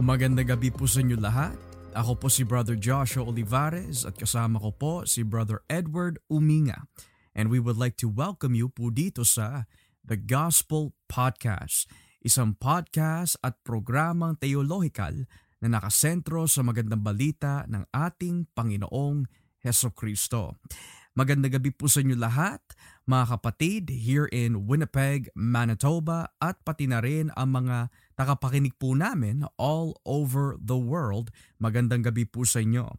Magandang gabi po sa inyo lahat. Ako po si Brother Joshua Olivares at kasama ko po si Brother Edward Uminga. And we would like to welcome you po dito sa The Gospel Podcast, isang podcast at programang teolohikal na nakasentro sa magandang balita ng ating Panginoong Heso Kristo. Magandang gabi po sa inyo lahat, mga kapatid here in Winnipeg, Manitoba at pati na rin ang mga nakapakinig po namin all over the world. Magandang gabi po sa inyo.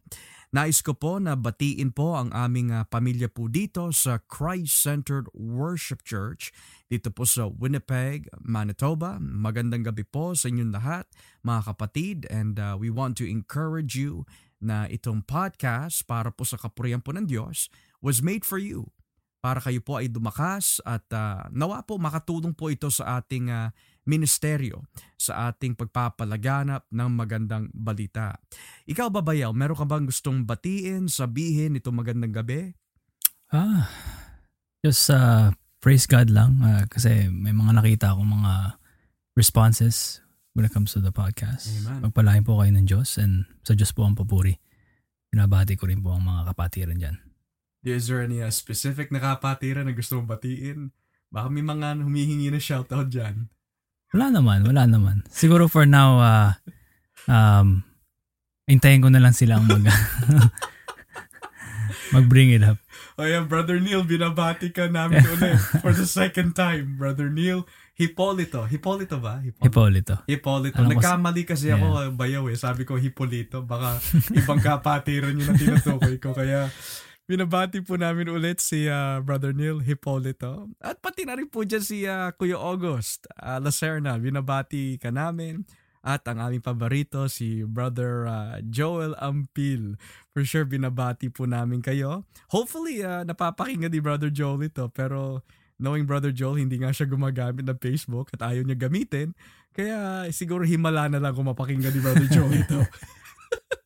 Nais ko po na batiin po ang aming uh, pamilya po dito sa Christ-Centered Worship Church dito po sa Winnipeg, Manitoba. Magandang gabi po sa inyong lahat mga kapatid and uh, we want to encourage you na itong podcast para po sa kapurihan po ng Diyos was made for you para kayo po ay dumakas at uh, nawa po makatulong po ito sa ating uh, ministeryo, sa ating pagpapalaganap ng magandang balita. Ikaw ba bayaw, meron ka bang gustong batiin, sabihin itong magandang gabi? Ah, just uh, praise God lang uh, kasi may mga nakita akong mga responses when it comes to the podcast. Amen. Magpalain po kayo ng Diyos and sa Diyos po ang papuri. Pinabati ko rin po ang mga kapatiran dyan. Is there any uh, specific na kapatiran na gusto mong batiin? Baka may mga humihingi na shoutout dyan. Wala naman, wala naman. Siguro for now, uh, um, hintayin ko na lang silang mag, mag-bring it up. O yan, Brother Neil, binabati ka namin ulit for the second time. Brother Neil, Hipolito. Hipolito ba? Hipolito. Hipolito. Alam ko Nagkamali kasi Yeah. ako, bayaw eh. Sabi ko, Hipolito. Baka ibang kapatiran yun na tinutukoy ko. Kaya binabati po namin ulit si uh, Brother Neil Hipolito. At pati na rin po dyan si uh, Kuya August uh, Lacerna. Binabati ka namin. At ang aming paborito, si Brother uh, Joel Ampil. For sure, binabati po namin kayo. Hopefully, uh, napapakinggan ni Brother Joel ito. Pero knowing Brother Joel, hindi nga siya gumagamit ng Facebook at ayaw niya gamitin. Kaya siguro himala na lang kung mapakinggan ni Brother Joel ito.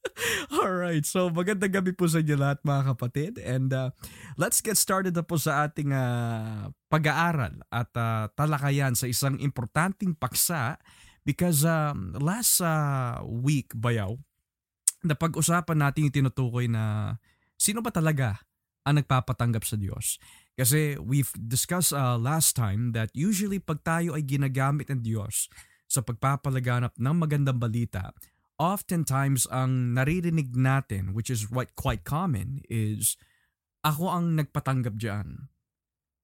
Alright, so magandang gabi po sa inyo lahat mga kapatid. And uh, let's get started na po sa ating uh, pag-aaral at uh, talakayan sa isang importanteng paksa because um, last uh, week, bayaw, napag-usapan natin yung tinutukoy na sino ba talaga ang nagpapatanggap sa Diyos. Kasi we've discussed uh, last time that usually pag tayo ay ginagamit ng Diyos sa pagpapalaganap ng magandang balita, oftentimes ang naririnig natin, which is what quite common, is ako ang nagpatanggap diyan.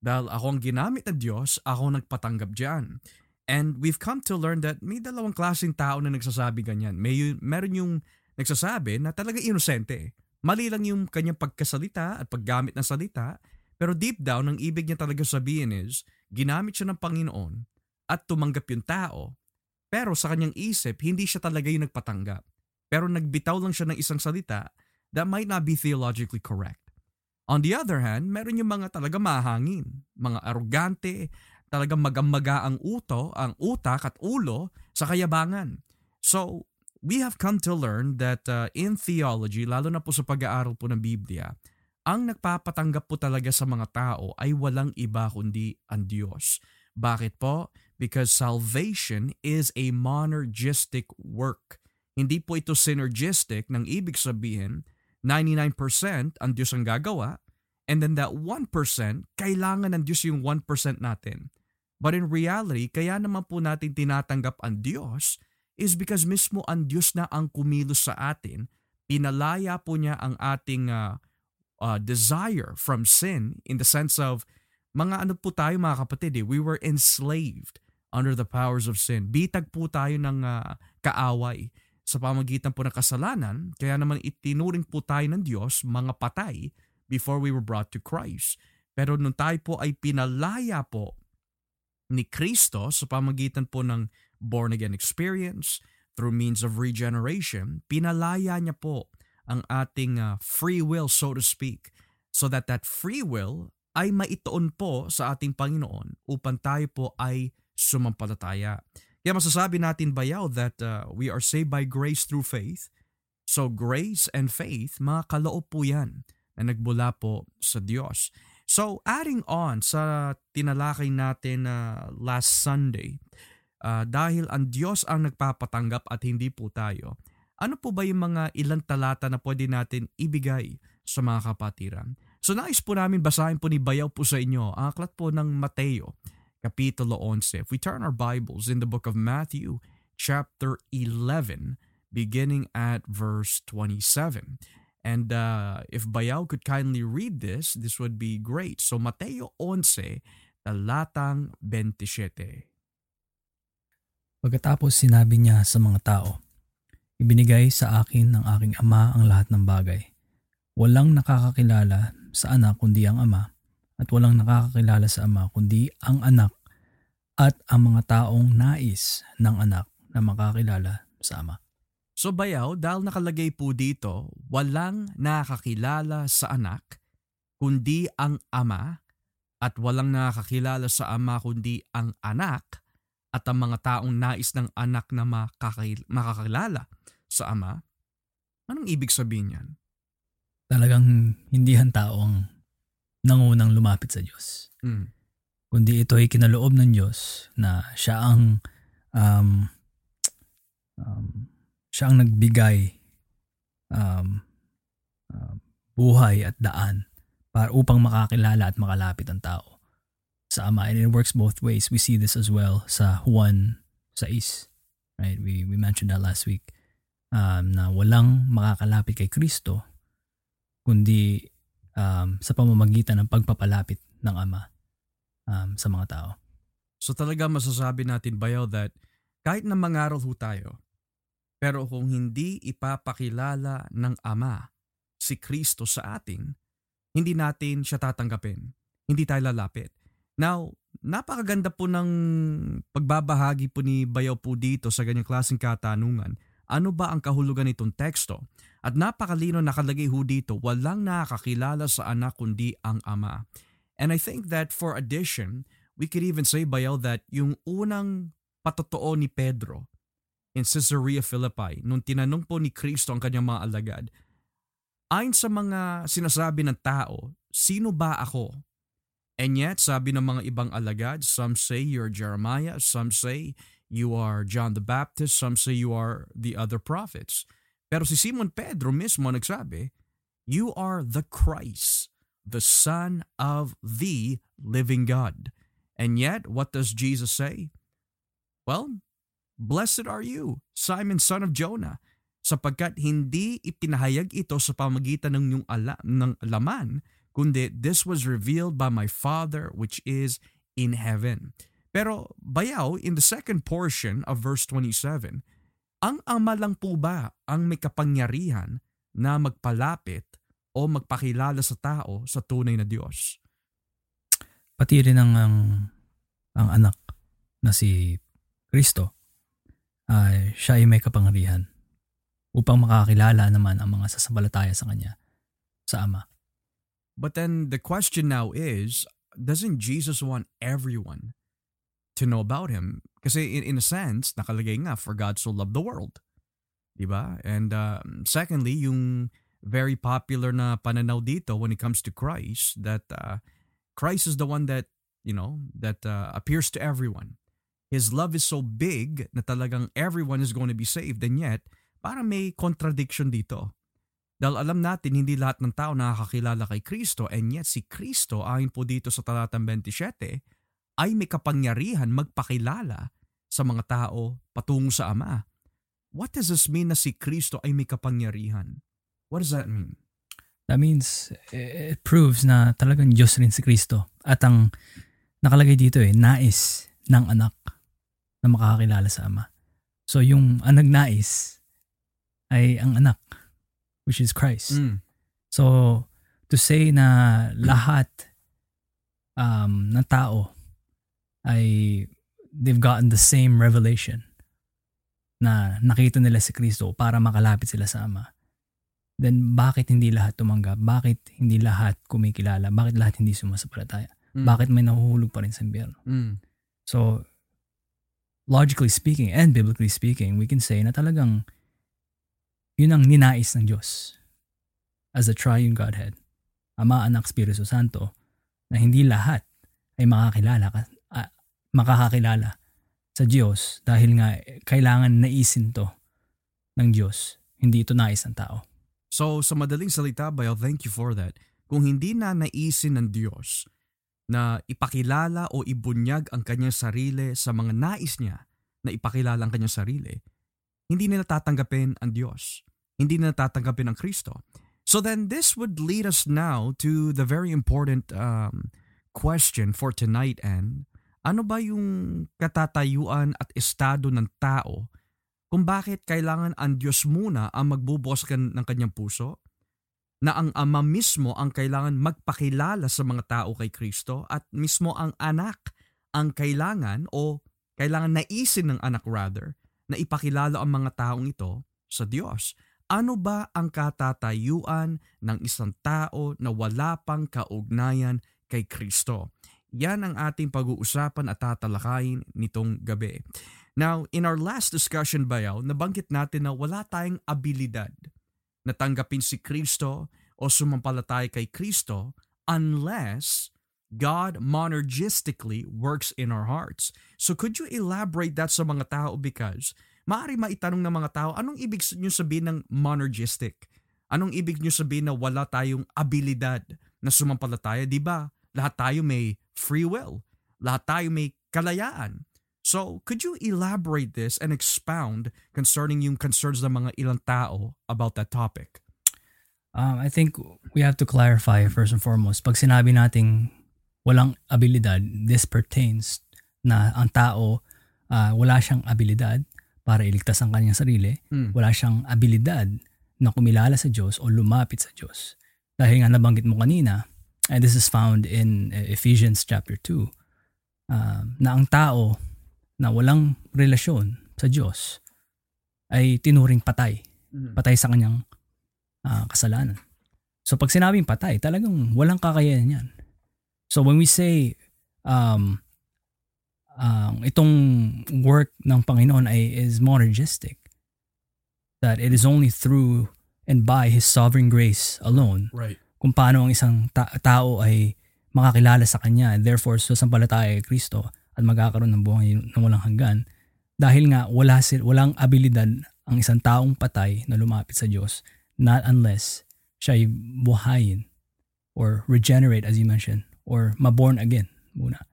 Dahil ako ang ginamit ng Diyos, ako ang nagpatanggap diyan. And we've come to learn that may dalawang klaseng tao na nagsasabi ganyan. May, meron yung nagsasabi na talaga inosente. Mali lang yung kanyang pagkasalita at paggamit ng salita, pero deep down, ang ibig niya talaga sabihin is, ginamit siya ng Panginoon at tumanggap yung tao, pero sa kanyang isip, hindi siya talaga yung nagpatanggap. Pero nagbitaw lang siya ng isang salita that might not be theologically correct. On the other hand, meron yung mga talaga mahangin, mga arugante, talagang magamaga ang uto, ang utak at ulo sa kayabangan. So, we have come to learn that uh, in theology, lalo na po sa pag-aaral po ng Biblia, ang nagpapatanggap po talaga sa mga tao ay walang iba kundi ang Diyos. Bakit po? Because salvation is a monergistic work. Hindi po ito synergistic ng ibig sabihin 99% ang Diyos ang gagawa and then that 1% kailangan ng Diyos yung 1% natin. But in reality, kaya naman po natin tinatanggap ang Diyos is because mismo ang Diyos na ang kumilos sa atin, pinalaya po niya ang ating uh, uh, desire from sin in the sense of mga ano po tayo mga kapatid eh, we were enslaved under the powers of sin. Bitag po tayo ng uh, kaaway sa pamagitan po ng kasalanan, kaya naman itinuring po tayo ng Diyos mga patay before we were brought to Christ. Pero nung tayo po ay pinalaya po ni Kristo sa pamagitan po ng born again experience through means of regeneration, pinalaya niya po ang ating uh, free will so to speak so that that free will ay maitoon po sa ating Panginoon upang tayo po ay sumampalataya. Kaya masasabi natin bayaw that uh, we are saved by grace through faith. So grace and faith, mga kaloob po yan na nagbula po sa Diyos. So adding on sa tinalakay natin uh, last Sunday, uh, dahil ang Diyos ang nagpapatanggap at hindi po tayo, ano po ba yung mga ilang talata na pwede natin ibigay sa mga kapatiran? So nais po namin basahin po ni Bayaw po sa inyo ang aklat po ng Mateo, Kapitulo 11. If we turn our Bibles in the book of Matthew, chapter 11, beginning at verse 27. And uh, if Bayaw could kindly read this, this would be great. So Mateo 11, talatang 27. Pagkatapos sinabi niya sa mga tao, Ibinigay sa akin ng aking ama ang lahat ng bagay. Walang nakakakilala sa anak kundi ang ama, at walang nakakakilala sa ama kundi ang anak at ang mga taong nais ng anak na makakilala sa ama. So bayaw, dahil nakalagay po dito, walang nakakilala sa anak, kundi ang ama, at walang nakakilala sa ama kundi ang anak, at ang mga taong nais ng anak na makakilala sa ama. Anong ibig sabihin yan? Talagang hindi ang tao ang nangunang lumapit sa Diyos. Mm. Kundi ito ay kinaloob ng Diyos na siya ang um, um, siya ang nagbigay um, uh, buhay at daan para upang makakilala at makalapit ang tao sa Ama. And it works both ways. We see this as well sa Juan 6. Right? We, we mentioned that last week. Um, na walang makakalapit kay Kristo kundi um, sa pamamagitan ng pagpapalapit ng Ama um, sa mga tao. So talaga masasabi natin, Bayaw, that kahit na mangaral ho tayo, pero kung hindi ipapakilala ng Ama si Kristo sa atin, hindi natin siya tatanggapin. Hindi tayo lalapit. Now, napakaganda po ng pagbabahagi po ni Bayaw po dito sa ganyang klaseng katanungan. Ano ba ang kahulugan nitong teksto? At napakalino nakalagay ho dito, walang nakakilala sa anak kundi ang ama. And I think that for addition, we could even say, Bayaw, that yung unang patotoo ni Pedro in Caesarea Philippi nung tinanong po ni Kristo ang kanyang mga alagad, ayon sa mga sinasabi ng tao, sino ba ako? And yet, sabi ng mga ibang alagad, some say you're Jeremiah, some say you are John the Baptist, some say you are the other prophets. Pero si Simon Pedro mismo nagsabi, you are the Christ, the Son of the living God. And yet, what does Jesus say? Well, Blessed are you, Simon son of Jonah, sapagkat hindi ipinahayag ito sa pamagitan ng iyong ala, ng laman, kundi this was revealed by my Father which is in heaven. Pero bayaw, in the second portion of verse 27, ang ama lang po ba ang may kapangyarihan na magpalapit o magpakilala sa tao sa tunay na Diyos? Pati rin ang, ang, ang anak na si Kristo ay siya ay may kapangyarihan upang makakilala naman ang mga sasabalataya sa kanya sa Ama. But then the question now is, doesn't Jesus want everyone to know about him? Kasi in, in a sense, nakalagay nga, for God so loved the world. Diba? And uh, secondly, yung very popular na pananaw dito when it comes to Christ, that uh, Christ is the one that, you know, that uh, appears to everyone. His love is so big na talagang everyone is going to be saved and yet parang may contradiction dito. Dahil alam natin hindi lahat ng tao nakakakilala kay Kristo and yet si Kristo ayon po dito sa talatang 27 ay may kapangyarihan magpakilala sa mga tao patungo sa Ama. What does this mean na si Kristo ay may kapangyarihan? What does that mean? That means it proves na talagang Diyos rin si Kristo. At ang nakalagay dito eh, nais ng anak na makakakilala sa Ama. So yung ang nagnais ay ang anak, which is Christ. Mm. So to say na lahat um, ng tao ay they've gotten the same revelation na nakita nila si Kristo para makalapit sila sa Ama, then bakit hindi lahat tumanggap? Bakit hindi lahat kumikilala? Bakit lahat hindi sumasapalataya? Mm. Bakit may nahuhulog pa rin sa impyerno? Mm. So, logically speaking and biblically speaking, we can say na talagang yun ang ninais ng Diyos as a triune Godhead. Ama, Anak, Espiritu Santo na hindi lahat ay makakilala, makakakilala sa Diyos dahil nga kailangan naisin to ng Diyos. Hindi ito nais ng tao. So sa madaling salita, Bayo, thank you for that. Kung hindi na naisin ng Diyos na ipakilala o ibunyag ang kanyang sarili sa mga nais niya na ipakilala ang kanyang sarili, hindi nila tatanggapin ang Diyos. Hindi nila tatanggapin ang Kristo. So then this would lead us now to the very important um, question for tonight and ano ba yung katatayuan at estado ng tao kung bakit kailangan ang Diyos muna ang magbubukas ng kanyang puso? Na ang Ama mismo ang kailangan magpakilala sa mga tao kay Kristo at mismo ang anak ang kailangan o kailangan naisin ng anak rather na ipakilala ang mga taong ito sa Diyos. Ano ba ang katatayuan ng isang tao na wala pang kaugnayan kay Kristo? Yan ang ating pag-uusapan at tatalakayin nitong gabi. Now, in our last discussion bayaw, nabanggit natin na wala tayong abilidad na tanggapin si Kristo o sumampalataya kay Kristo unless God monergistically works in our hearts. So could you elaborate that sa mga tao because maaari maitanong ng mga tao, anong ibig nyo sabihin ng monergistic? Anong ibig nyo sabihin na wala tayong abilidad na sumampalataya? Di ba? Lahat tayo may free will. Lahat tayo may kalayaan. So, could you elaborate this and expound concerning yung concerns ng mga ilang tao about that topic? Um, I think we have to clarify first and foremost. Pag sinabi nating walang abilidad, this pertains na ang tao uh, wala siyang abilidad para iligtas ang kanyang sarili. Mm. Wala siyang abilidad na kumilala sa Diyos o lumapit sa Diyos. Dahil nga nabanggit mo kanina, and this is found in uh, Ephesians chapter 2, uh, na ang tao na walang relasyon sa Diyos ay tinuring patay. Mm. Patay sa kanyang uh, kasalanan. So pag sinabing patay, talagang walang kakayanan yan. So when we say um, uh, itong work ng Panginoon ay is monergistic, that it is only through and by His sovereign grace alone right. Kung paano ang isang ta- tao ay makakilala sa Kanya. Therefore susampalataya kay Kristo at magkakaroon ng buhay na walang hanggan. Dahil nga wala sil, walang abilidad ang isang taong patay na lumapit sa Diyos. Not unless siya ay buhayin or regenerate as you mentioned or maborn again muna.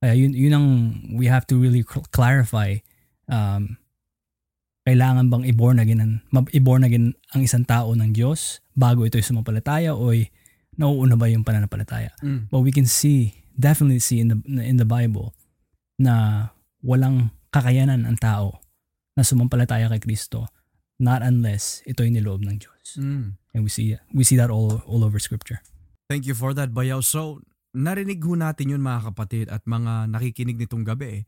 Kaya yun, yun ang we have to really clarify um, kailangan bang i-born again, i-born again ang isang tao ng Diyos bago ito ay sumampalataya o ay nauuna ba yung pananampalataya. Mm. But we can see, definitely see in the, in the Bible na walang kakayanan ang tao na sumampalataya kay Kristo not unless ito ay niloob ng Diyos. Mm. And we see we see that all all over scripture. Thank you for that, Bayaw. So, narinig ho natin yun mga kapatid at mga nakikinig nitong gabi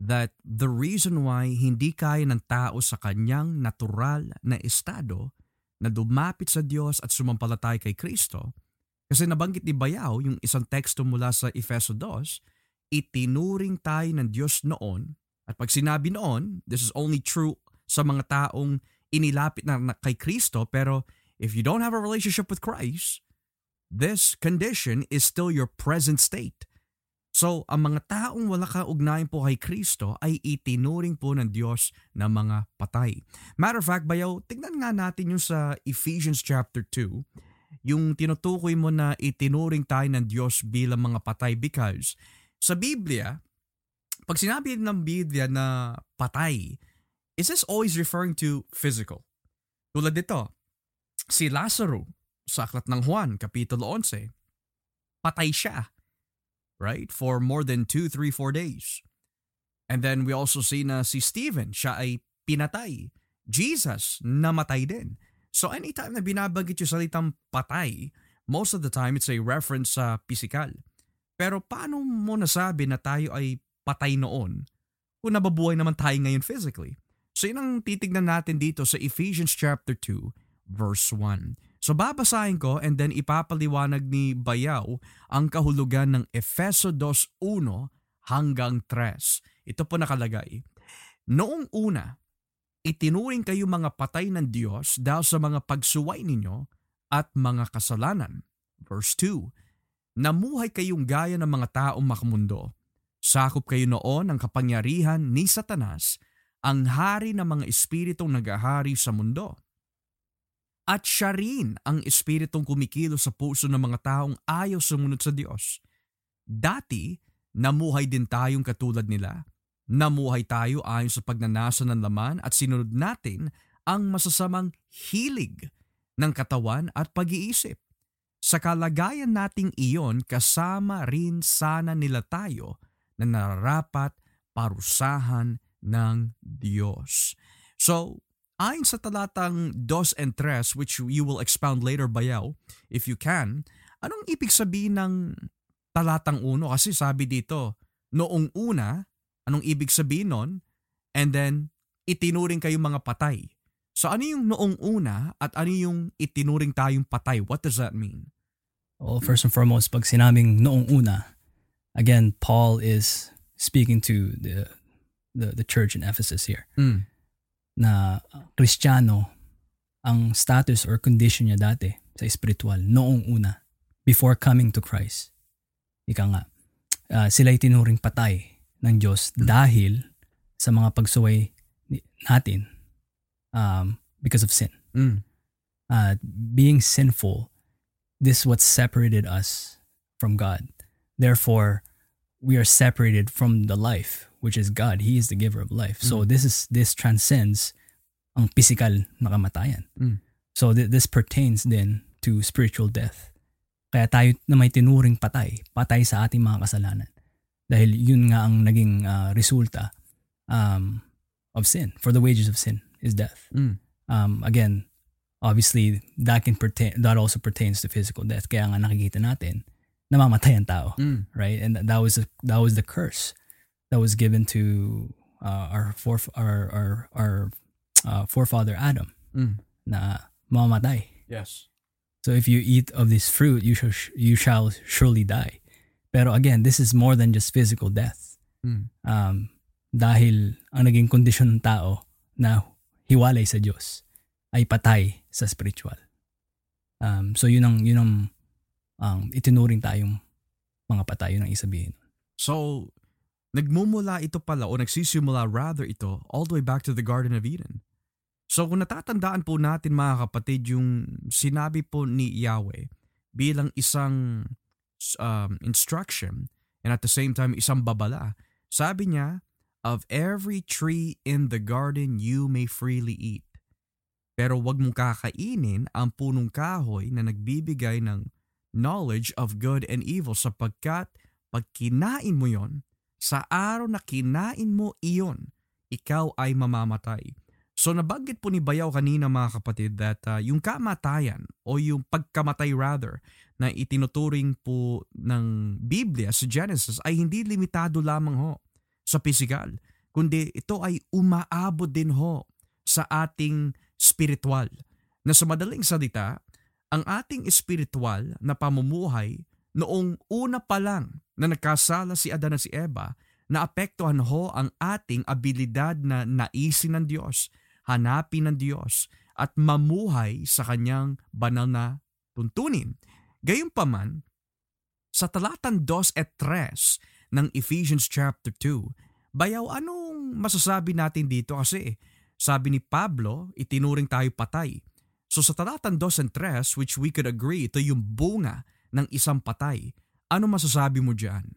that the reason why hindi kaya ng tao sa kanyang natural na estado na dumapit sa Diyos at sumampalatay kay Kristo kasi nabanggit ni Bayaw yung isang teksto mula sa Efeso 2 itinuring tayo ng Diyos noon at pag sinabi noon, this is only true sa mga taong inilapit na kay Kristo pero if you don't have a relationship with Christ, this condition is still your present state. So, ang mga taong wala kaugnayan po kay Kristo ay itinuring po ng Diyos na mga patay. Matter of fact, bayaw, tignan nga natin yung sa Ephesians chapter 2, yung tinutukoy mo na itinuring tayo ng Diyos bilang mga patay because sa Biblia, pag sinabi ng Biblia na patay, is this always referring to physical? Tulad dito, si Lazaro sa Aklat ng Juan, Kapitulo 11, patay siya, right? For more than 2, 3, 4 days. And then we also see na si Stephen, siya ay pinatay. Jesus, namatay din. So anytime na binabanggit yung salitang patay, most of the time it's a reference sa physical. Pero paano mo nasabi na tayo ay patay noon kung nababuhay naman tayo ngayon physically? So yun ang titignan natin dito sa Ephesians chapter 2 verse 1. So babasahin ko and then ipapaliwanag ni Bayaw ang kahulugan ng Efeso 2.1 hanggang 3. Ito po nakalagay. Noong una, itinuring kayo mga patay ng Diyos dahil sa mga pagsuway ninyo at mga kasalanan. Verse 2 namuhay kayong gaya ng mga taong makamundo. Sakop kayo noon ng kapangyarihan ni Satanas, ang hari ng mga espiritong nagahari sa mundo. At siya rin ang espiritong kumikilo sa puso ng mga taong ayaw sumunod sa Diyos. Dati, namuhay din tayong katulad nila. Namuhay tayo ayon sa pagnanasa ng laman at sinunod natin ang masasamang hilig ng katawan at pag-iisip. Sa kalagayan nating iyon, kasama rin sana nila tayo na nararapat parusahan ng Diyos. So, ayon sa talatang dos and tres, which you will expound later, Bayaw, if you can, anong ibig sabihin ng talatang uno? Kasi sabi dito, noong una, anong ibig sabihin nun? And then, itinuring kayong mga patay. So ano yung noong una at ano yung itinuring tayong patay? What does that mean? Well, first and foremost, pag sinabing noong una, again, Paul is speaking to the the, the church in Ephesus here. Mm. Na Kristiyano, ang status or condition niya dati sa spiritual noong una, before coming to Christ. Ika nga, uh, sila itinuring patay ng Diyos dahil sa mga pagsuway natin um, because of sin. Mm. Uh, being sinful, this is what separated us from God. Therefore, we are separated from the life, which is God. He is the giver of life. So Mm. this is this transcends ang physical na kamatayan. Mm. So th- this pertains then to spiritual death. Kaya tayo na may tinuring patay, patay sa ating mga kasalanan. Dahil yun nga ang naging uh, resulta um, of sin. For the wages of sin is death. Mm. Um, again, obviously that can pertain that also pertains to physical death. Kaya nga nakikita natin namamatay ang tao, Mm. right? And that was the, that was the curse that was given to uh, our foref our our our uh, forefather Adam Mm. na mamamatay. Yes. So if you eat of this fruit, you shall you shall surely die. Pero again, this is more than just physical death. Mm. Um, dahil ang naging kondisyon ng tao na hiwalay sa Diyos ay patay sa spiritual. Um, so yun ang yun ang um, itinuring tayong mga patay yun ang isabihin. So, nagmumula ito pala o nagsisimula rather ito all the way back to the Garden of Eden. So kung natatandaan po natin mga kapatid yung sinabi po ni Yahweh bilang isang um, instruction and at the same time isang babala, sabi niya, Of every tree in the garden you may freely eat. Pero wag mong kakainin ang punong kahoy na nagbibigay ng knowledge of good and evil sapagkat pag kinain mo yon, sa araw na kinain mo iyon, ikaw ay mamamatay. So nabanggit po ni Bayaw kanina mga kapatid that uh, yung kamatayan o yung pagkamatay rather na itinuturing po ng Biblia sa Genesis ay hindi limitado lamang ho sa physical, kundi ito ay umaabot din ho sa ating spiritual. Na sa madaling salita, ang ating spiritual na pamumuhay noong una pa lang na nagkasala si Adan at si Eva, naapektuhan ho ang ating abilidad na naisin ng Diyos, hanapin ng Diyos, at mamuhay sa kanyang banal na tuntunin. Gayunpaman, sa talatan 2 at 3 ng Ephesians chapter 2, bayaw anong masasabi natin dito kasi sabi ni Pablo, itinuring tayo patay. So sa talatan 2 and 3, which we could agree, ito yung bunga ng isang patay. Ano masasabi mo dyan?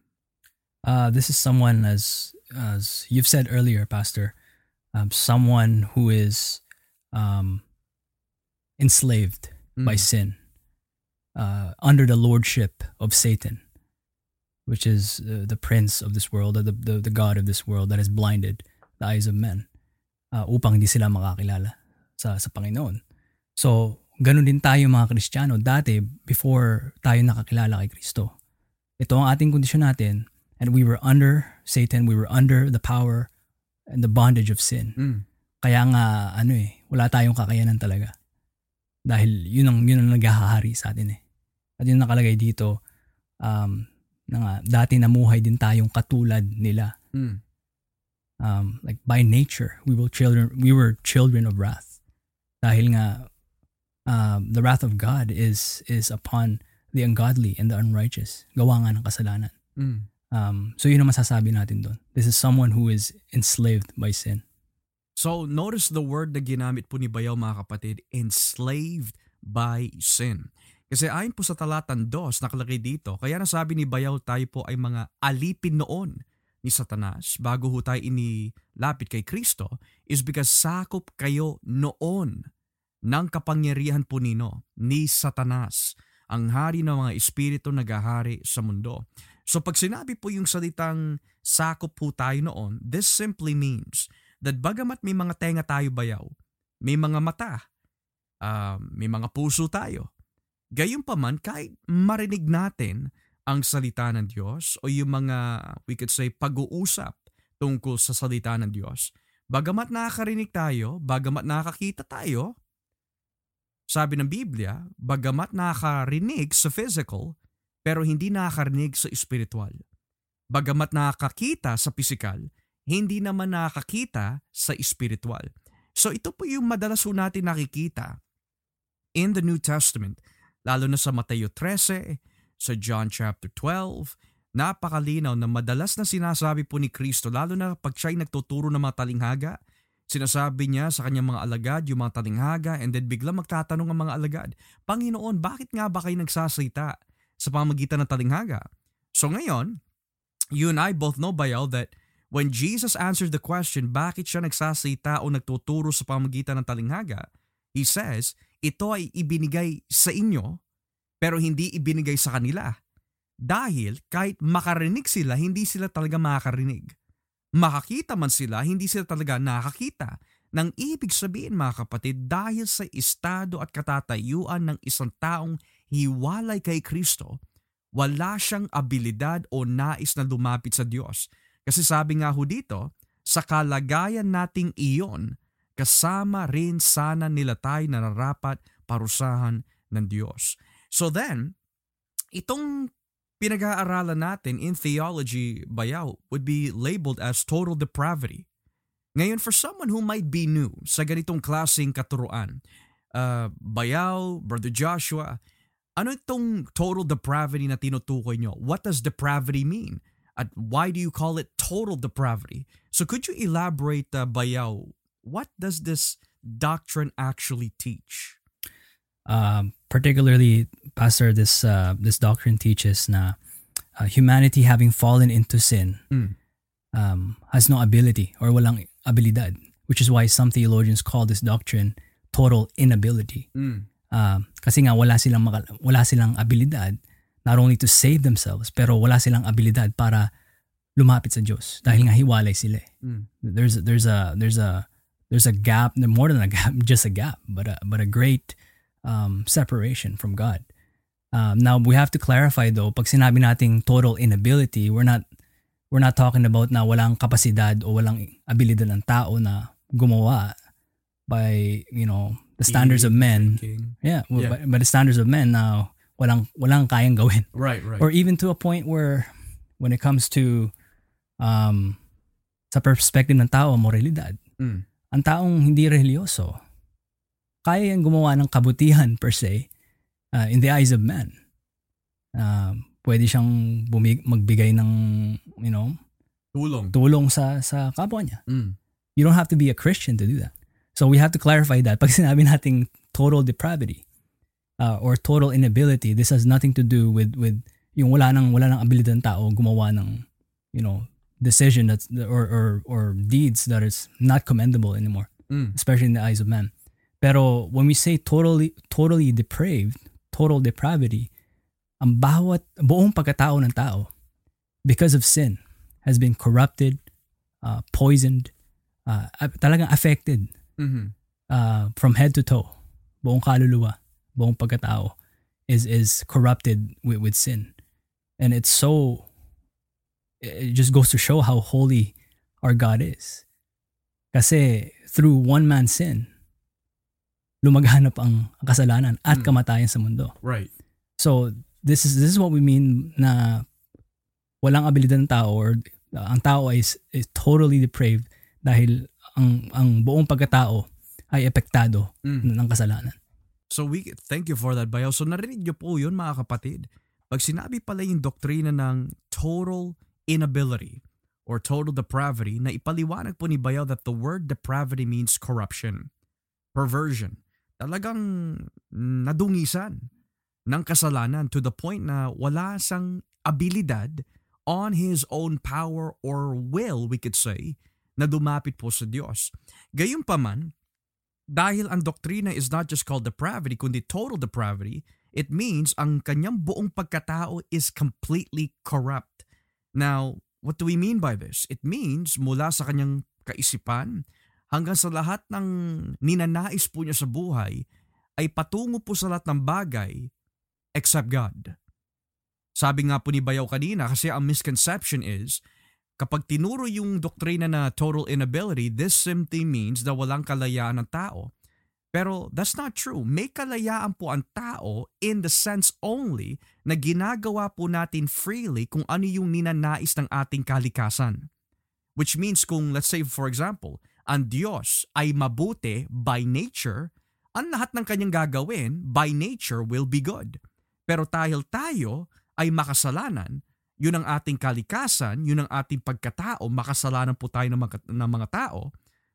Uh, this is someone as as you've said earlier, Pastor, um, someone who is um, enslaved by Mm. sin, uh, under the lordship of Satan, which is uh, the prince of this world, or the, the the god of this world that has blinded the eyes of men, uh, upang hindi sila makakilala sa sa Panginoon. So, ganun din tayo mga Kristiyano. Dati, before tayo nakakilala kay Kristo, ito ang ating kondisyon natin, and we were under Satan, we were under the power and the bondage of sin. Mm. Kaya nga, ano eh, wala tayong kakayanan talaga. Dahil yun ang, yun ang naghahari sa atin eh. At yun nakalagay dito, um, na nga, dati namuhay din tayong katulad nila. Mm. Um, like by nature, we were children, we were children of wrath. Dahil nga, um, the wrath of God is is upon the ungodly and the unrighteous. Gawa nga ng kasalanan. Mm. Um, so yun ang masasabi natin doon. This is someone who is enslaved by sin. So notice the word na ginamit po ni Bayaw mga kapatid, enslaved by sin. Kasi ayon po sa talatan 2, nakalagay dito, kaya nasabi ni Bayaw tayo po ay mga alipin noon ni Satanas bago ho tayo inilapit kay Kristo is because sakop kayo noon ng kapangyarihan po nino ni Satanas, ang hari ng mga espiritu nagahari sa mundo. So pag sinabi po yung salitang sakop po tayo noon, this simply means that bagamat may mga tenga tayo bayaw, may mga mata, uh, may mga puso tayo, gayunpaman kahit marinig natin ang salita ng Diyos o yung mga, we could say, pag-uusap tungkol sa salita ng Diyos. Bagamat nakakarinig tayo, bagamat nakakita tayo, sabi ng Biblia, bagamat nakakarinig sa physical, pero hindi nakakarinig sa spiritual. Bagamat nakakakita sa physical, hindi naman nakakakita sa spiritual. So ito po yung madalas natin nakikita in the New Testament, lalo na sa Mateo 13, sa John chapter 12, napakalinaw na madalas na sinasabi po ni Kristo lalo na pag siya'y nagtuturo ng mga talinghaga, sinasabi niya sa kanyang mga alagad yung mga talinghaga and then bigla magtatanong ang mga alagad, Panginoon, bakit nga ba kayo nagsasalita sa pamagitan ng talinghaga? So ngayon, you and I both know, Bayal, that when Jesus answered the question, bakit siya nagsasalita o nagtuturo sa pamagitan ng talinghaga, He says, ito ay ibinigay sa inyo pero hindi ibinigay sa kanila. Dahil kahit makarinig sila, hindi sila talaga makakarinig. Makakita man sila, hindi sila talaga nakakita. Nang ibig sabihin mga kapatid, dahil sa estado at katatayuan ng isang taong hiwalay kay Kristo, wala siyang abilidad o nais na lumapit sa Diyos. Kasi sabi nga ho dito, sa kalagayan nating iyon, kasama rin sana nila tayo nararapat parusahan ng Diyos. So then, itong pinag-aaralan natin in theology bayaw would be labeled as total depravity. Ngayon, for someone who might be new sa ganitong klaseng katuruan, uh, bayaw, Brother Joshua, ano itong total depravity na tinutukoy nyo? What does depravity mean? At why do you call it total depravity? So could you elaborate, uh, bayaw, what does this doctrine actually teach? Um, particularly, Pastor, this uh, this doctrine teaches na uh, humanity having fallen into sin mm. um, has no ability or walang abilidad, which is why some theologians call this doctrine total inability. Mm. Uh, kasi nga wala silang maka, wala silang abilidad not only to save themselves pero wala silang abilidad para lumapit sa Diyos dahil nga hiwalay sila. Mm. There's there's a there's a there's a gap, more than a gap, just a gap, but a, but a great um, separation from God. Um, now we have to clarify though, pag sinabi nating total inability, we're not we're not talking about na walang kapasidad o walang abilidad ng tao na gumawa by, you know, the standards of men. Thinking. Yeah, yeah. By, by the standards of men now walang walang kayang gawin. Right, right. Or even to a point where when it comes to um sa perspective ng tao, moralidad. Mm. Ang taong hindi religyoso, kaya yung gumawa ng kabutihan per se uh, in the eyes of man. Uh, pwede siyang bumig, magbigay ng, you know, tulong, tulong sa, sa kapwa niya. Mm. You don't have to be a Christian to do that. So we have to clarify that. Pag sinabi nating total depravity uh, or total inability, this has nothing to do with with yung wala nang wala nang abilidad ng tao gumawa ng you know decision that's or or or deeds that is not commendable anymore, mm. especially in the eyes of men. Pero when we say totally totally depraved, total depravity, ang bawat buong pagkatao ng tao because of sin has been corrupted, uh, poisoned, uh, talagang affected mm-hmm. uh, from head to toe. Buong kaluluwa, buong pagkatao is is corrupted with, with sin. And it's so it just goes to show how holy our God is. Kasi through one man's sin, lumaganap ang kasalanan at mm. kamatayan sa mundo. Right. So, this is this is what we mean na walang abilidad ng tao or uh, ang tao is, is totally depraved dahil ang ang buong pagkatao ay epektado mm. ng kasalanan. So we thank you for that Bayo. So narinig niyo po 'yun mga kapatid. Pag sinabi pala yung doktrina ng total inability or total depravity na ipaliwanag po ni Bayaw that the word depravity means corruption, perversion, talagang nadungisan ng kasalanan to the point na wala sang abilidad on his own power or will, we could say, na dumapit po sa Diyos. Gayunpaman, dahil ang doktrina is not just called depravity, kundi total depravity, it means ang kanyang buong pagkatao is completely corrupt. Now, what do we mean by this? It means mula sa kanyang kaisipan hanggang sa lahat ng ninanais po niya sa buhay ay patungo po sa lahat ng bagay except God. Sabi nga po ni Bayaw kanina kasi ang misconception is kapag tinuro yung doktrina na total inability, this simply means na walang kalayaan ng tao. Pero that's not true. May kalayaan po ang tao in the sense only na ginagawa po natin freely kung ano yung ninanais ng ating kalikasan. Which means kung let's say for example, ang Diyos ay mabuti by nature, ang lahat ng kanyang gagawin by nature will be good. Pero dahil tayo ay makasalanan, yun ang ating kalikasan, yun ang ating pagkatao, makasalanan po tayo ng mga, ng mga tao,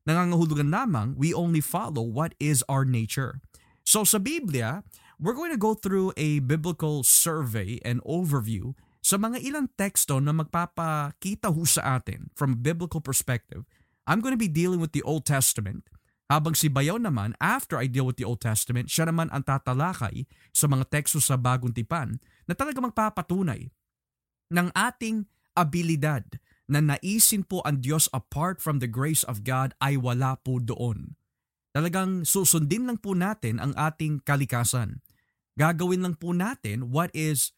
nangangahulugan lamang we only follow what is our nature. So sa Biblia, we're going to go through a biblical survey and overview sa mga ilang teksto na magpapakita ho sa atin from a biblical perspective. I'm going to be dealing with the Old Testament habang si Bayaw naman, after I deal with the Old Testament, siya naman ang tatalakay sa mga teksto sa Bagong Tipan na talaga magpapatunay ng ating abilidad na naisin po ang Diyos apart from the grace of God ay wala po doon. Talagang susundin lang po natin ang ating kalikasan. Gagawin lang po natin what is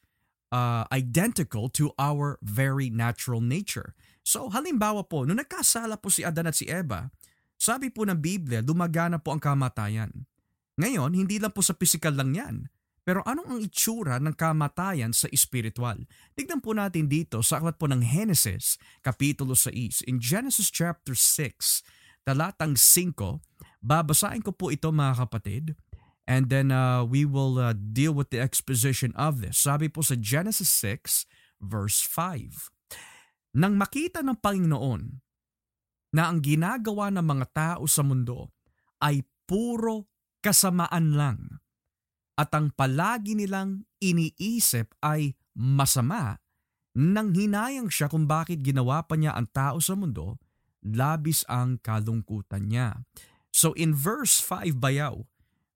uh, identical to our very natural nature. So halimbawa po, nung nagkasala po si Adan at si Eva, sabi po ng Biblia, dumagana po ang kamatayan. Ngayon, hindi lang po sa physical lang yan. Pero anong ang itsura ng kamatayan sa espiritual? Tignan po natin dito sa aklat po ng Genesis, Kapitulo 6. In Genesis chapter 6, talatang 5, babasahin ko po ito mga kapatid. And then uh, we will uh, deal with the exposition of this. Sabi po sa Genesis 6, verse 5. Nang makita ng Panginoon na ang ginagawa ng mga tao sa mundo ay puro kasamaan lang at ang palagi nilang iniisip ay masama nang hinayang siya kung bakit ginawa pa niya ang tao sa mundo, labis ang kalungkutan niya. So in verse 5 bayaw,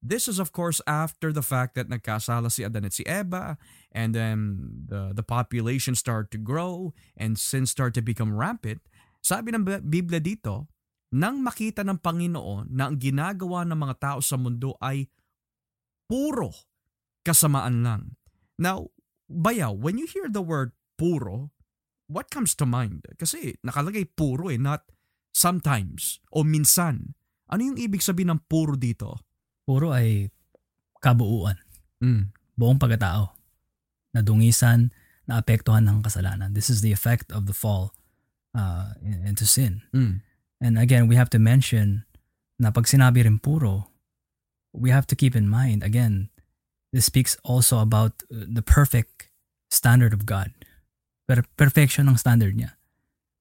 this is of course after the fact that nagkasala si Adan at si Eva and then the, the population started to grow and sin started to become rampant. Sabi ng Biblia dito, nang makita ng Panginoon na ang ginagawa ng mga tao sa mundo ay puro kasamaan lang. Now, bayaw, when you hear the word puro, what comes to mind? Kasi nakalagay puro eh, not sometimes o minsan. Ano yung ibig sabihin ng puro dito? Puro ay kabuuan. Mm. Buong pagkatao. Nadungisan, naapektuhan ng kasalanan. This is the effect of the fall uh, into sin. Mm. And again, we have to mention na pag sinabi rin puro, we have to keep in mind, again, this speaks also about uh, the perfect standard of God. Per- perfection ng standard niya.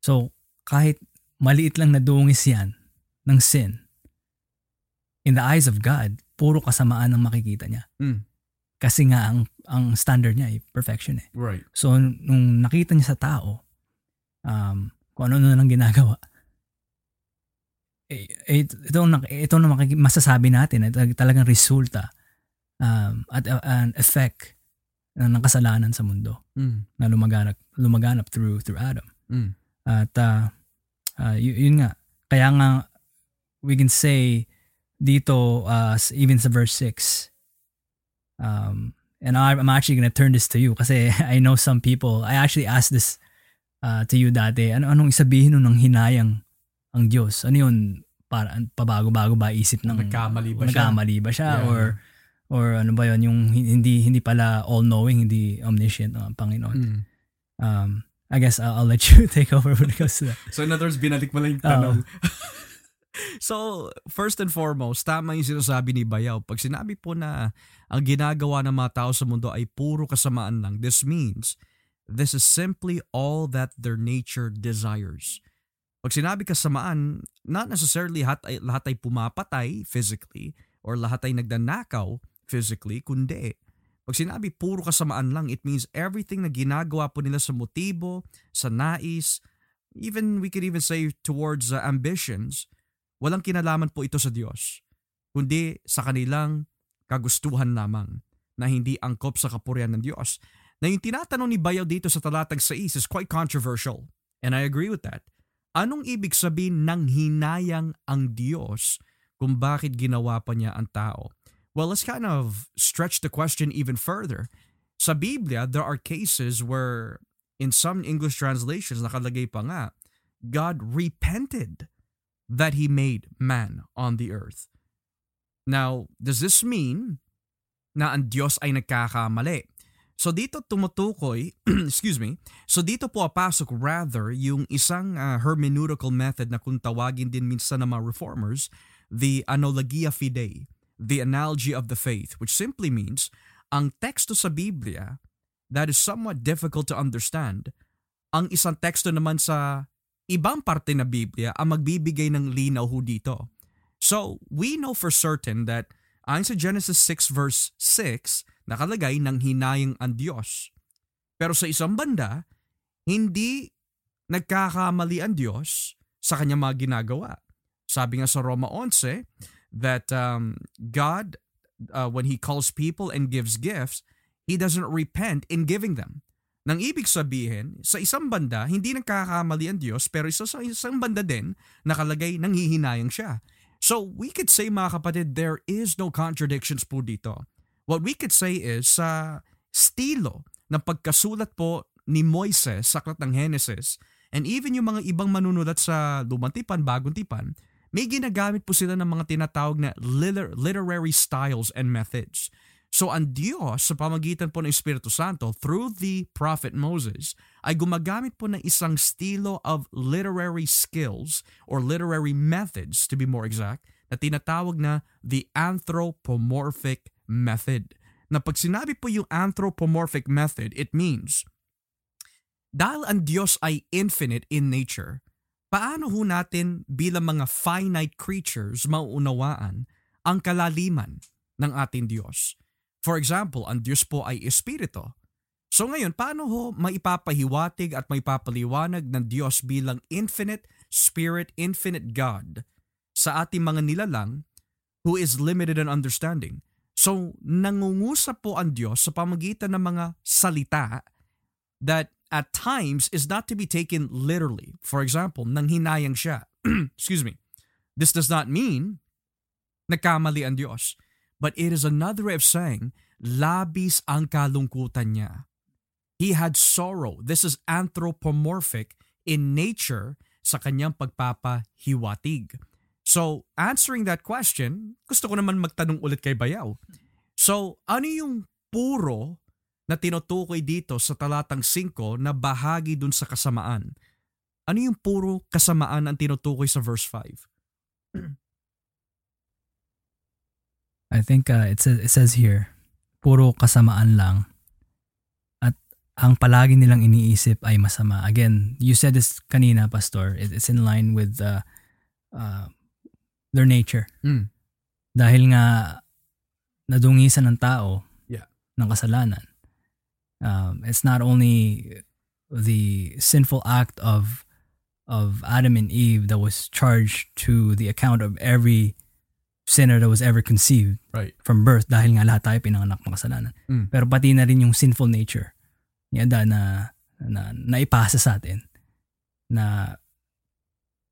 So, kahit maliit lang na dungis yan ng sin, in the eyes of God, puro kasamaan ang makikita niya. Mm. Kasi nga, ang, ang standard niya ay perfection eh. Right. So, nung nakita niya sa tao, um, kung ano na lang ginagawa. Eh, eh, ito, ito na makik- masasabi natin, ito talagang resulta um, at uh, an effect ng kasalanan sa mundo Mm. na lumaganap, lumaganap through through Adam. Mm. At uh, uh, y- yun nga, kaya nga we can say dito uh, even sa verse 6 um, and I'm actually gonna turn this to you kasi I know some people, I actually asked this uh, to you dati, ano anong isabihin nun ng hinayang ang Diyos? Ano yun? Para, pabago-bago ba isip ng Nagkamali ba siya? nagkamali ba siya Yeah. or or ano ba yun yung hindi hindi pala all knowing hindi omniscient ang Panginoon Mm. um I guess I'll, I'll let you take over when it comes to that So in other words, binalik mo lang yung tanong. so, first and foremost, tama yung sinasabi ni Bayaw. Pag sinabi po na ang ginagawa ng mga tao sa mundo ay puro kasamaan lang, this means This is simply all that their nature desires. Pag sinabi kasamaan, not necessarily lahat ay, lahat ay pumapatay physically or lahat ay nagdanakaw physically, kundi pag sinabi puro kasamaan lang, it means everything na ginagawa po nila sa motibo, sa nais, even we could even say towards uh, ambitions, walang kinalaman po ito sa Diyos, kundi sa kanilang kagustuhan lamang na hindi angkop sa kapurian ng Diyos. Na yung tinatanong ni Bayaw dito sa talatang 6 is quite controversial. And I agree with that. Anong ibig sabihin ng hinayang ang Diyos kung bakit ginawa pa niya ang tao? Well, let's kind of stretch the question even further. Sa Biblia, there are cases where in some English translations nakalagay pa nga, God repented that he made man on the earth. Now, does this mean na ang Diyos ay nagkakamali? So dito tumutukoy, excuse me, so dito po apasok rather yung isang uh, hermeneutical method na kung tawagin din minsan ng mga reformers, the analogia fidei, the analogy of the faith, which simply means ang teksto sa Biblia that is somewhat difficult to understand, ang isang teksto naman sa ibang parte na Biblia ang magbibigay ng linaw ho dito. So, we know for certain that ayon sa Genesis 6 verse 6, nakalagay ng hinayang ang Diyos. Pero sa isang banda, hindi nagkakamali ang Diyos sa kanyang mga ginagawa. Sabi nga sa Roma 11 that um, God, uh, when He calls people and gives gifts, He doesn't repent in giving them. Nang ibig sabihin, sa isang banda, hindi nagkakamali ang Diyos, pero sa isang banda din, nakalagay nanghihinayang siya. So we could say mga kapatid, there is no contradictions po dito. What we could say is sa stilo ng pagkasulat po ni Moises sa Aklat ng Genesis and even yung mga ibang manunulat sa Lumang Tipan, Bagong Tipan, may ginagamit po sila ng mga tinatawag na liter- literary styles and methods. So ang Diyos sa pamagitan po ng Espiritu Santo through the prophet Moses ay gumagamit po ng isang stilo of literary skills or literary methods to be more exact na tinatawag na the anthropomorphic method. Na pag sinabi po yung anthropomorphic method, it means dahil ang Diyos ay infinite in nature, paano ho natin bilang mga finite creatures mauunawaan ang kalaliman ng ating Diyos? For example, ang Diyos po ay Espiritu. So ngayon, paano ho maipapahiwatig at maipapaliwanag ng Diyos bilang infinite spirit, infinite God sa ating mga nilalang who is limited in understanding? So, nangungusap po ang Diyos sa pamagitan ng mga salita that at times is not to be taken literally. For example, nang hinayang siya. Excuse me. This does not mean nagkamali ang Diyos. But it is another way of saying, labis ang kalungkutan niya. He had sorrow. This is anthropomorphic in nature sa kanyang pagpapahiwatig. So, answering that question, gusto ko naman magtanong ulit kay Bayaw. So, ano yung puro na tinutukoy dito sa talatang 5 na bahagi dun sa kasamaan? Ano yung puro kasamaan ang tinutukoy sa verse 5? I think uh, it, says, it says here, puro kasamaan lang. At ang palagi nilang iniisip ay masama. Again, you said this kanina, Pastor. It, it's in line with uh, uh, their nature. Mm. Dahil nga nadungisan ng tao Yeah. ng kasalanan. Um, it's not only the sinful act of of Adam and Eve that was charged to the account of every sinner that was ever conceived Right. from birth dahil nga lahat tayo pinanganak ng kasalanan. Mm. Pero pati na rin yung sinful nature ni Adan na, na naipasa sa atin na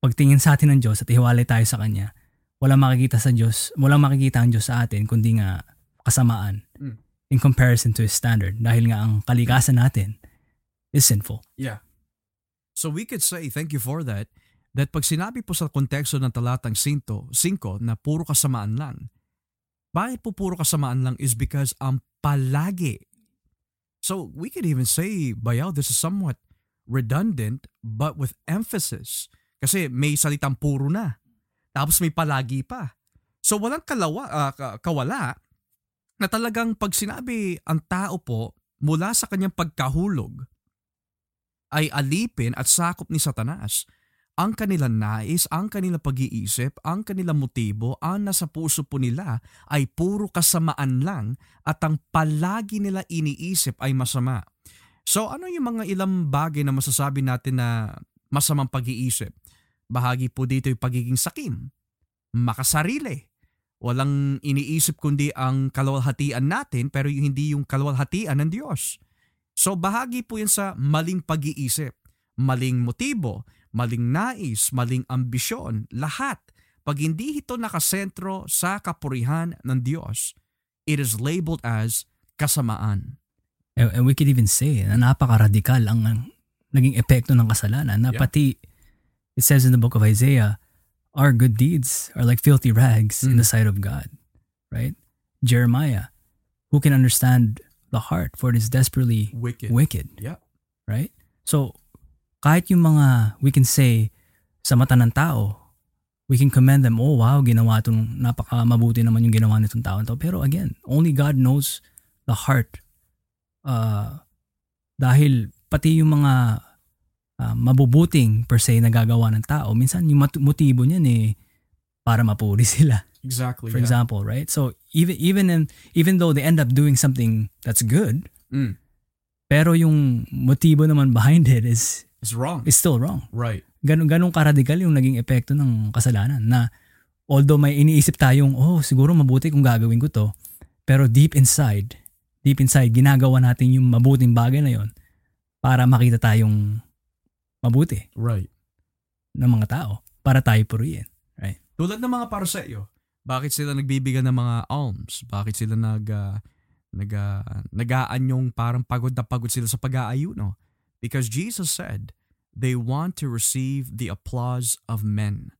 pagtingin sa atin ng Diyos at ihiwalay tayo sa Kanya, walang makikita sa Diyos, walang makikita ang Diyos sa atin kundi nga kasamaan Mm. in comparison to His standard dahil nga ang kalikasan natin is sinful. Yeah. So we could say, thank you for that, that pag sinabi po sa konteksto ng talatang 5, 5 na puro kasamaan lang, bakit po puro kasamaan lang is because ang palagi. So we could even say, Bayaw, this is somewhat redundant but with emphasis. Kasi may salitang puro na. Tapos may palagi pa. So walang kalawa, ka- kawala na talagang pag sinabi ang tao po mula sa kanyang pagkahulog ay alipin at sakop ni Satanas. Ang kanilang nais, ang kanilang pag-iisip, ang kanilang motibo, ang nasa puso po nila ay puro kasamaan lang at ang palagi nila iniisip ay masama. So ano yung mga ilang bagay na masasabi natin na masamang pag-iisip? Bahagi po dito yung pagiging sakim, makasarili, walang iniisip kundi ang kalwalhatian natin pero hindi yung kalwalhatian ng Diyos. So bahagi po yan sa maling pag-iisip, maling motibo, maling nais, maling ambisyon, lahat. Pag hindi ito nakasentro sa kapurihan ng Diyos, it is labeled as kasamaan. And, and we could even say na napaka-radical ang, ang naging epekto ng kasalanan na Yeah. pati it says in the book of Isaiah our good deeds are like filthy rags in Mm. the sight of God right Jeremiah who can understand the heart for it is desperately Wicked. wicked Yeah. right so kahit yung mga we can say sa mata ng tao we can commend them oh wow ginawa itong napaka mabuti naman yung ginawa nitong tao to pero again only God knows the heart uh, dahil pati yung mga uh, mabubuting per se na gagawa ng tao minsan yung mat- motibo niyan eh para mapuri sila Exactly. for yeah. example right so even even in, even though they end up doing something that's good Mm. pero yung motibo naman behind it is It's wrong. is still wrong. right. Ganun ganun karadikal yung naging epekto ng kasalanan na although may iniisip tayong oh siguro mabuti kung gagawin ko to pero deep inside deep inside ginagawa natin yung mabuting bagay na yon para makita tayong mabuti Right. ng mga tao para tayo purihin. Tulad ng mga paraseyo, bakit sila nagbibigay ng mga alms? Bakit sila nag uh, nag uh, nag-aanyong parang pagod na pagod sila sa pag-aayuno? Because Jesus said, they want to receive the applause of men.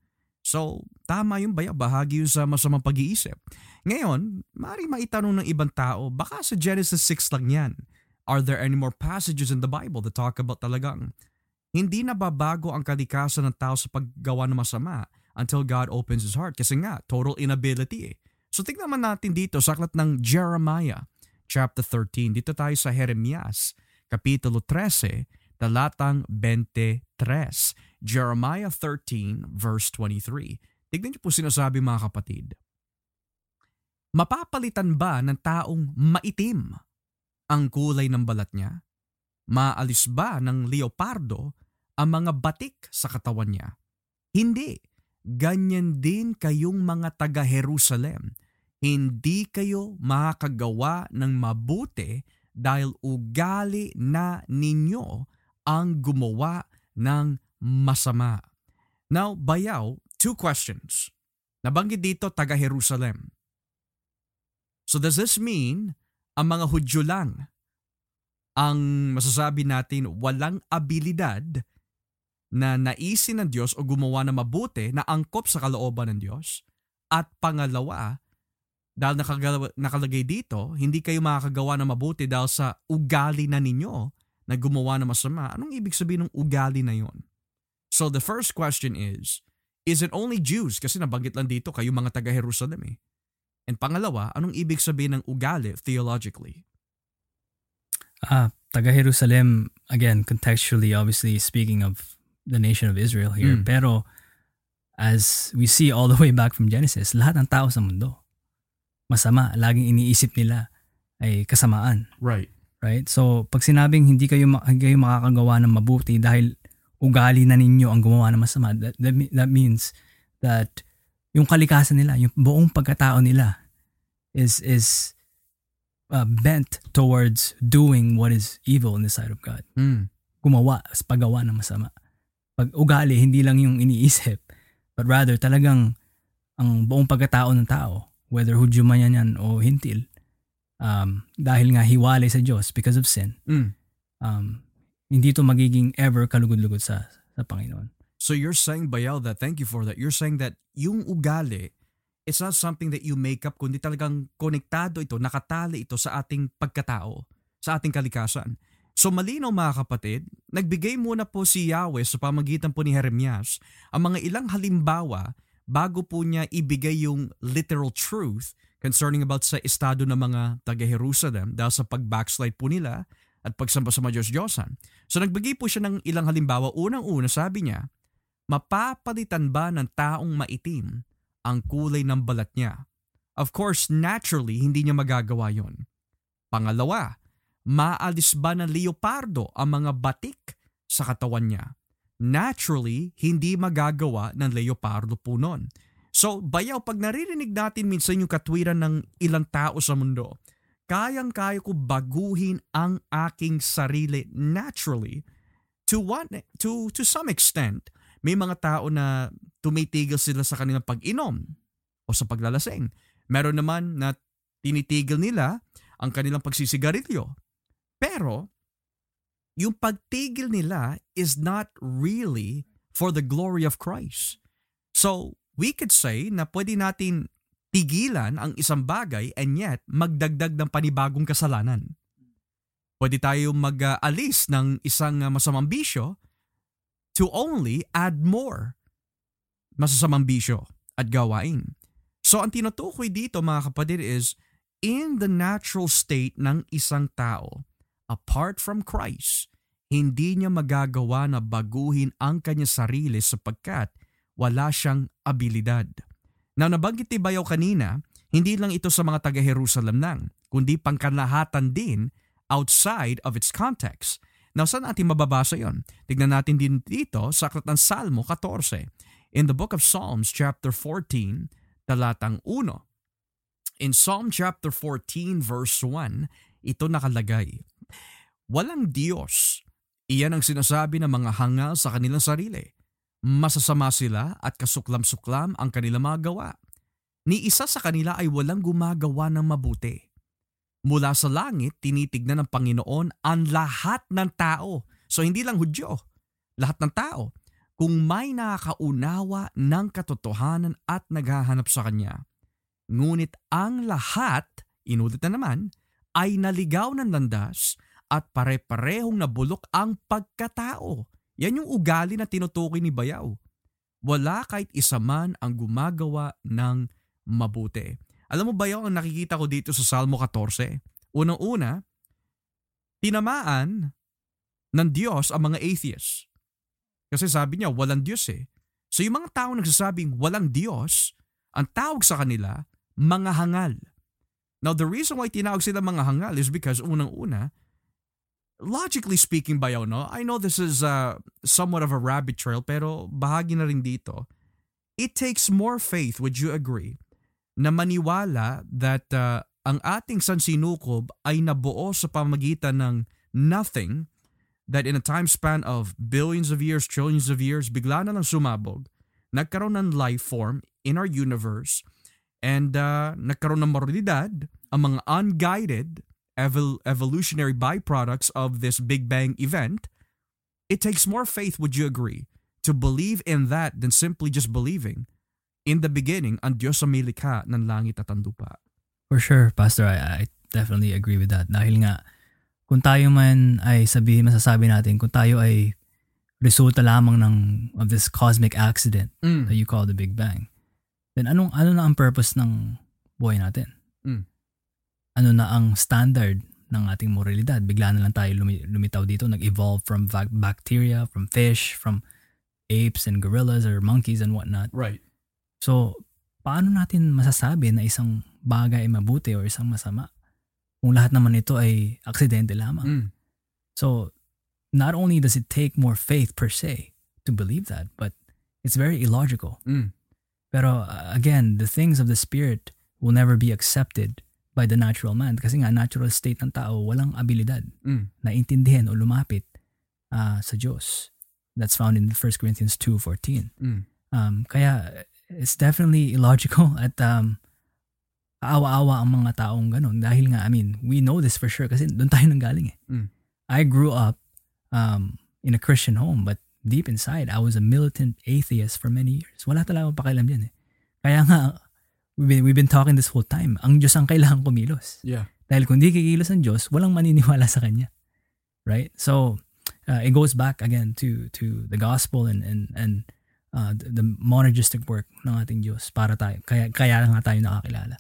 So, tama yung baya, bahagi yun sa masamang pag-iisip. Ngayon, maaari maitanong ng ibang tao, baka sa Genesis 6 lang yan. Are there any more passages in the Bible that talk about talagang hindi nababago ang kalikasan ng tao sa paggawa ng masama until God opens his heart. Kasi nga, total inability eh. So tignan naman natin dito sa aklat ng Jeremiah chapter 13. Dito tayo sa Jeremias, kapitulo 13, talatang 23. Jeremiah 13 verse 23. Tignan niyo po sinasabi mga kapatid. Mapapalitan ba ng taong maitim ang kulay ng balat niya? Maalis ba ng leopardo ang mga batik sa katawan niya? Hindi. Ganyan din kayong mga taga-Jerusalem. Hindi kayo makakagawa ng mabuti dahil ugali na ninyo ang gumawa ng masama. Now, bayaw, two questions. Nabanggit dito taga-Jerusalem. So does this mean ang mga Hudyo lang ang masasabi natin walang abilidad na naisin ng Diyos o gumawa na mabuti na angkop sa kalooban ng Diyos? At pangalawa, dahil nakagalaw- nakalagay dito, hindi kayo makakagawa na mabuti dahil sa ugali na ninyo na gumawa na masama. Anong ibig sabihin ng ugali na yon? So the first question is, is it only Jews? Kasi nabanggit lang dito kayo mga taga-Jerusalem eh. And pangalawa, anong ibig sabihin ng ugali theologically? Ah, taga Jerusalem again contextually obviously speaking of the nation of Israel here Mm. pero as we see all the way back from Genesis lahat ng tao sa mundo masama laging iniisip nila ay kasamaan Right. right so pag sinabing hindi kayo hindi kayo makakagawa ng mabuti dahil ugali na ninyo ang gumawa ng masama that, that, that means that yung kalikasan nila yung buong pagkatao nila is is uh, bent towards doing what is evil in the sight of God Mm. gumawa paggawa ng masama. Pag ugali, hindi lang yung iniisip, but rather talagang ang buong pagkatao ng tao, whether Hudyo man yan, yan o hintil, um, dahil nga hiwalay sa Diyos because of sin, Mm. um, hindi to magiging ever kalugod-lugod sa, sa Panginoon. So you're saying, Bayal, that thank you for that. You're saying that yung ugali, it's not something that you make up, kundi talagang konektado ito, nakatali ito sa ating pagkatao, sa ating kalikasan. So malinaw mga kapatid, nagbigay muna po si Yahweh sa pamagitan po ni Jeremias ang mga ilang halimbawa bago po niya ibigay yung literal truth concerning about sa estado ng mga taga-Jerusalem dahil sa pag-backslide po nila, at pagsamba sa Diyos-Diyosan. So nagbigay po siya ng ilang halimbawa. Unang-una sabi niya, mapapalitan ba ng taong maitim ang kulay ng balat niya? Of course, naturally, hindi niya magagawa yon. Pangalawa, maalis ba ng leopardo ang mga batik sa katawan niya? Naturally, hindi magagawa ng leopardo po nun. So, bayaw, pag naririnig natin minsan yung katwiran ng ilang tao sa mundo, kayang-kaya ko baguhin ang aking sarili naturally. To one to to some extent may mga tao na tumitigil sila sa kanilang pag-inom o sa paglalasing. Meron naman na tinitigil nila ang kanilang pagsisigarilyo. Pero yung pagtigil nila is not really for the glory of Christ so we could say na pwede natin tigilan ang isang bagay and yet magdagdag ng panibagong kasalanan. Pwede tayo mag-alis ng isang masamang bisyo to only add more masasamang bisyo at gawain. So ang tinutukoy dito mga kapatid is in the natural state ng isang tao, apart from Christ, hindi niya magagawa na baguhin ang kanya sarili sapagkat wala siyang abilidad. Na nabanggit ni Bayaw kanina, hindi lang ito sa mga taga-Jerusalem lang, kundi pangkalahatan din outside of its context. Now, saan natin mababasa yon? Tignan natin din dito sa Aklat ng Salmo 14. In the book of Psalms chapter 14, talatang 1. In Psalm chapter 14 verse 1, ito nakalagay, Walang Diyos. Iyan ang sinasabi ng mga hangal sa kanilang sarili Masasama sila at kasuklam-suklam ang kanilang mga gawa. Ni isa sa kanila ay walang gumagawa ng mabuti. Mula sa langit, tinitignan ng Panginoon ang lahat ng tao. So hindi lang Hudyo, lahat ng tao. Kung may nakakaunawa ng katotohanan at naghahanap sa Kanya. Ngunit ang lahat, inulit na naman, ay naligaw ng landas at pare-parehong nabulok ang pagkatao yan yung ugali na tinutukoy ni Bayaw. Wala kahit isa man ang gumagawa ng mabuti. Alam mo Bayaw, ang nakikita ko dito sa Salmo 14, unang-una, tinamaan ng Diyos ang mga atheists. Kasi sabi niya, walang Diyos eh. So yung mga tao nagsasabing walang Diyos, ang tawag sa kanila, mga hangal. Now the reason why tinawag sila mga hangal is because unang-una, logically speaking ba yun, no? I know this is uh, somewhat of a rabbit trail pero bahagi na rin dito. It takes more faith, would you agree, na maniwala that uh, ang ating sansinukob ay nabuo sa pamagitan ng nothing that in a time span of billions of years, trillions of years, bigla na lang sumabog, nagkaroon ng life form in our universe, and uh, nagkaroon ng moralidad, ang mga unguided, evol- evolutionary byproducts of this Big Bang event, it takes more faith, would you agree, to believe in that than simply just believing in the beginning ang Diyos sa milikha ng langit at ang lupa. For sure, Pastor, I, I definitely agree with that. Dahil nga, kung tayo man ay sabihin, masasabi natin, kung tayo ay resulta lamang ng of this cosmic accident mm. that you call the Big Bang, then anong ano na ang purpose ng buhay natin? Ano na ang standard ng ating moralidad. Bigla na lang tayo lumitaw dito, nag-evolve from bacteria, from fish, from apes and gorillas or monkeys and whatnot. Right. So, paano natin masasabi na isang bagay ay mabuti o isang masama? Kung lahat naman ito ay aksidente lamang. Mm. So, not only does it take more faith per se to believe that, but it's very illogical. Mm. Pero uh, again, the things of the spirit will never be accepted by the natural man. Kasi nga, natural state ng tao, walang abilidad mm. na intindihin o lumapit uh, sa Diyos. That's found in 1 Corinthians 2.14. Mm. Um, kaya, it's definitely illogical at um, aawa-awa ang mga taong ganun. Dahil nga, I mean, we know this for sure kasi doon tayo nanggaling eh. Mm. I grew up um, in a Christian home but deep inside, I was a militant atheist for many years. Wala talaga pakialam dyan eh. Kaya nga, we've been, we've been talking this whole time, ang Diyos ang kailangan kumilos. Yeah. Dahil kung di kikilos ang Diyos, walang maniniwala sa Kanya. Right? So, uh, it goes back again to to the gospel and and and uh, the, the monergistic work ng ating Diyos para tayo. Kaya, kaya nga tayo nakakilala.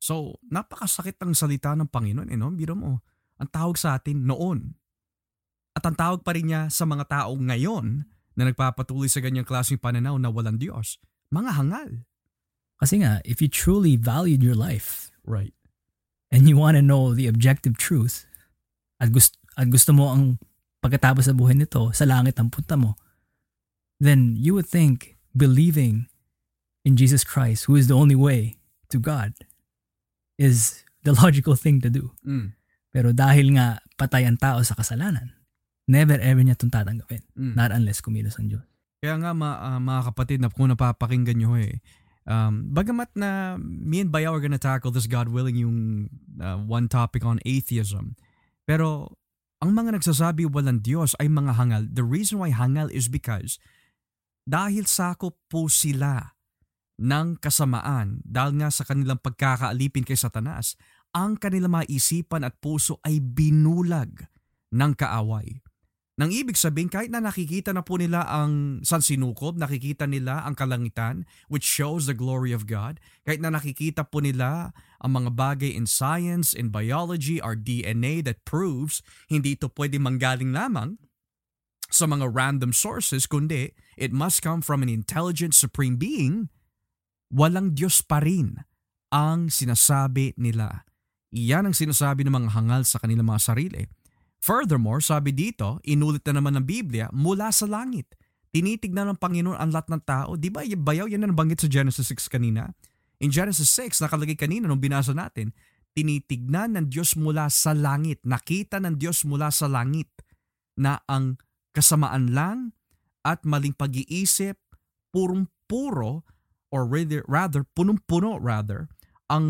So, napakasakit ng salita ng Panginoon. Eh, no? Biro mo, ang tawag sa atin noon, At ang tawag pa rin niya sa mga tao ngayon na nagpapatuloy sa ganyang klaseng pananaw na walang Diyos, mga hangal. Kasi nga, if you truly valued your life Right. and you want to know the objective truth at gusto, at gusto mo ang pagkatapos sa buhay nito, sa langit ang punta mo, then you would think believing in Jesus Christ, who is the only way to God, is the logical thing to do. Mm. Pero dahil nga patay ang tao sa kasalanan, never ever niya itong tatanggapin. Mm. Not unless kumilos ang Diyos. Kaya nga ma, ah, mga kapatid na kung napapakinggan nyo eh, um, bagamat na me and Bayaw are gonna tackle this God willing yung uh, one topic on atheism. Pero ang mga nagsasabi walang Diyos ay mga hangal. The reason why hangal is because dahil sakop po sila ng kasamaan dahil nga sa kanilang pagkakaalipin kay Satanas, ang kanilang mga isipan at puso ay binulag ng kaaway. Nang ibig sabihin, kahit na nakikita na po nila ang sansinukob, nakikita nila ang kalangitan, which shows the glory of God, kahit na nakikita po nila ang mga bagay in science, in biology, our DNA that proves hindi ito pwede manggaling lamang sa mga random sources, kundi it must come from an intelligent supreme being, walang Diyos pa rin ang sinasabi nila. Iyan ang sinasabi ng mga hangal sa kanilang mga sarili. Furthermore, sabi dito, inulit na naman ng Biblia, mula sa langit. Tinitignan ng Panginoon ang lahat ng tao. Di ba bayaw yan na nabanggit sa Genesis 6 kanina? In Genesis 6, nakalagay kanina nung binasa natin, tinitignan ng Diyos mula sa langit. Nakita ng Diyos mula sa langit na ang kasamaan lang at maling pag-iisip, purong-puro, or rather, rather punong-puno rather, ang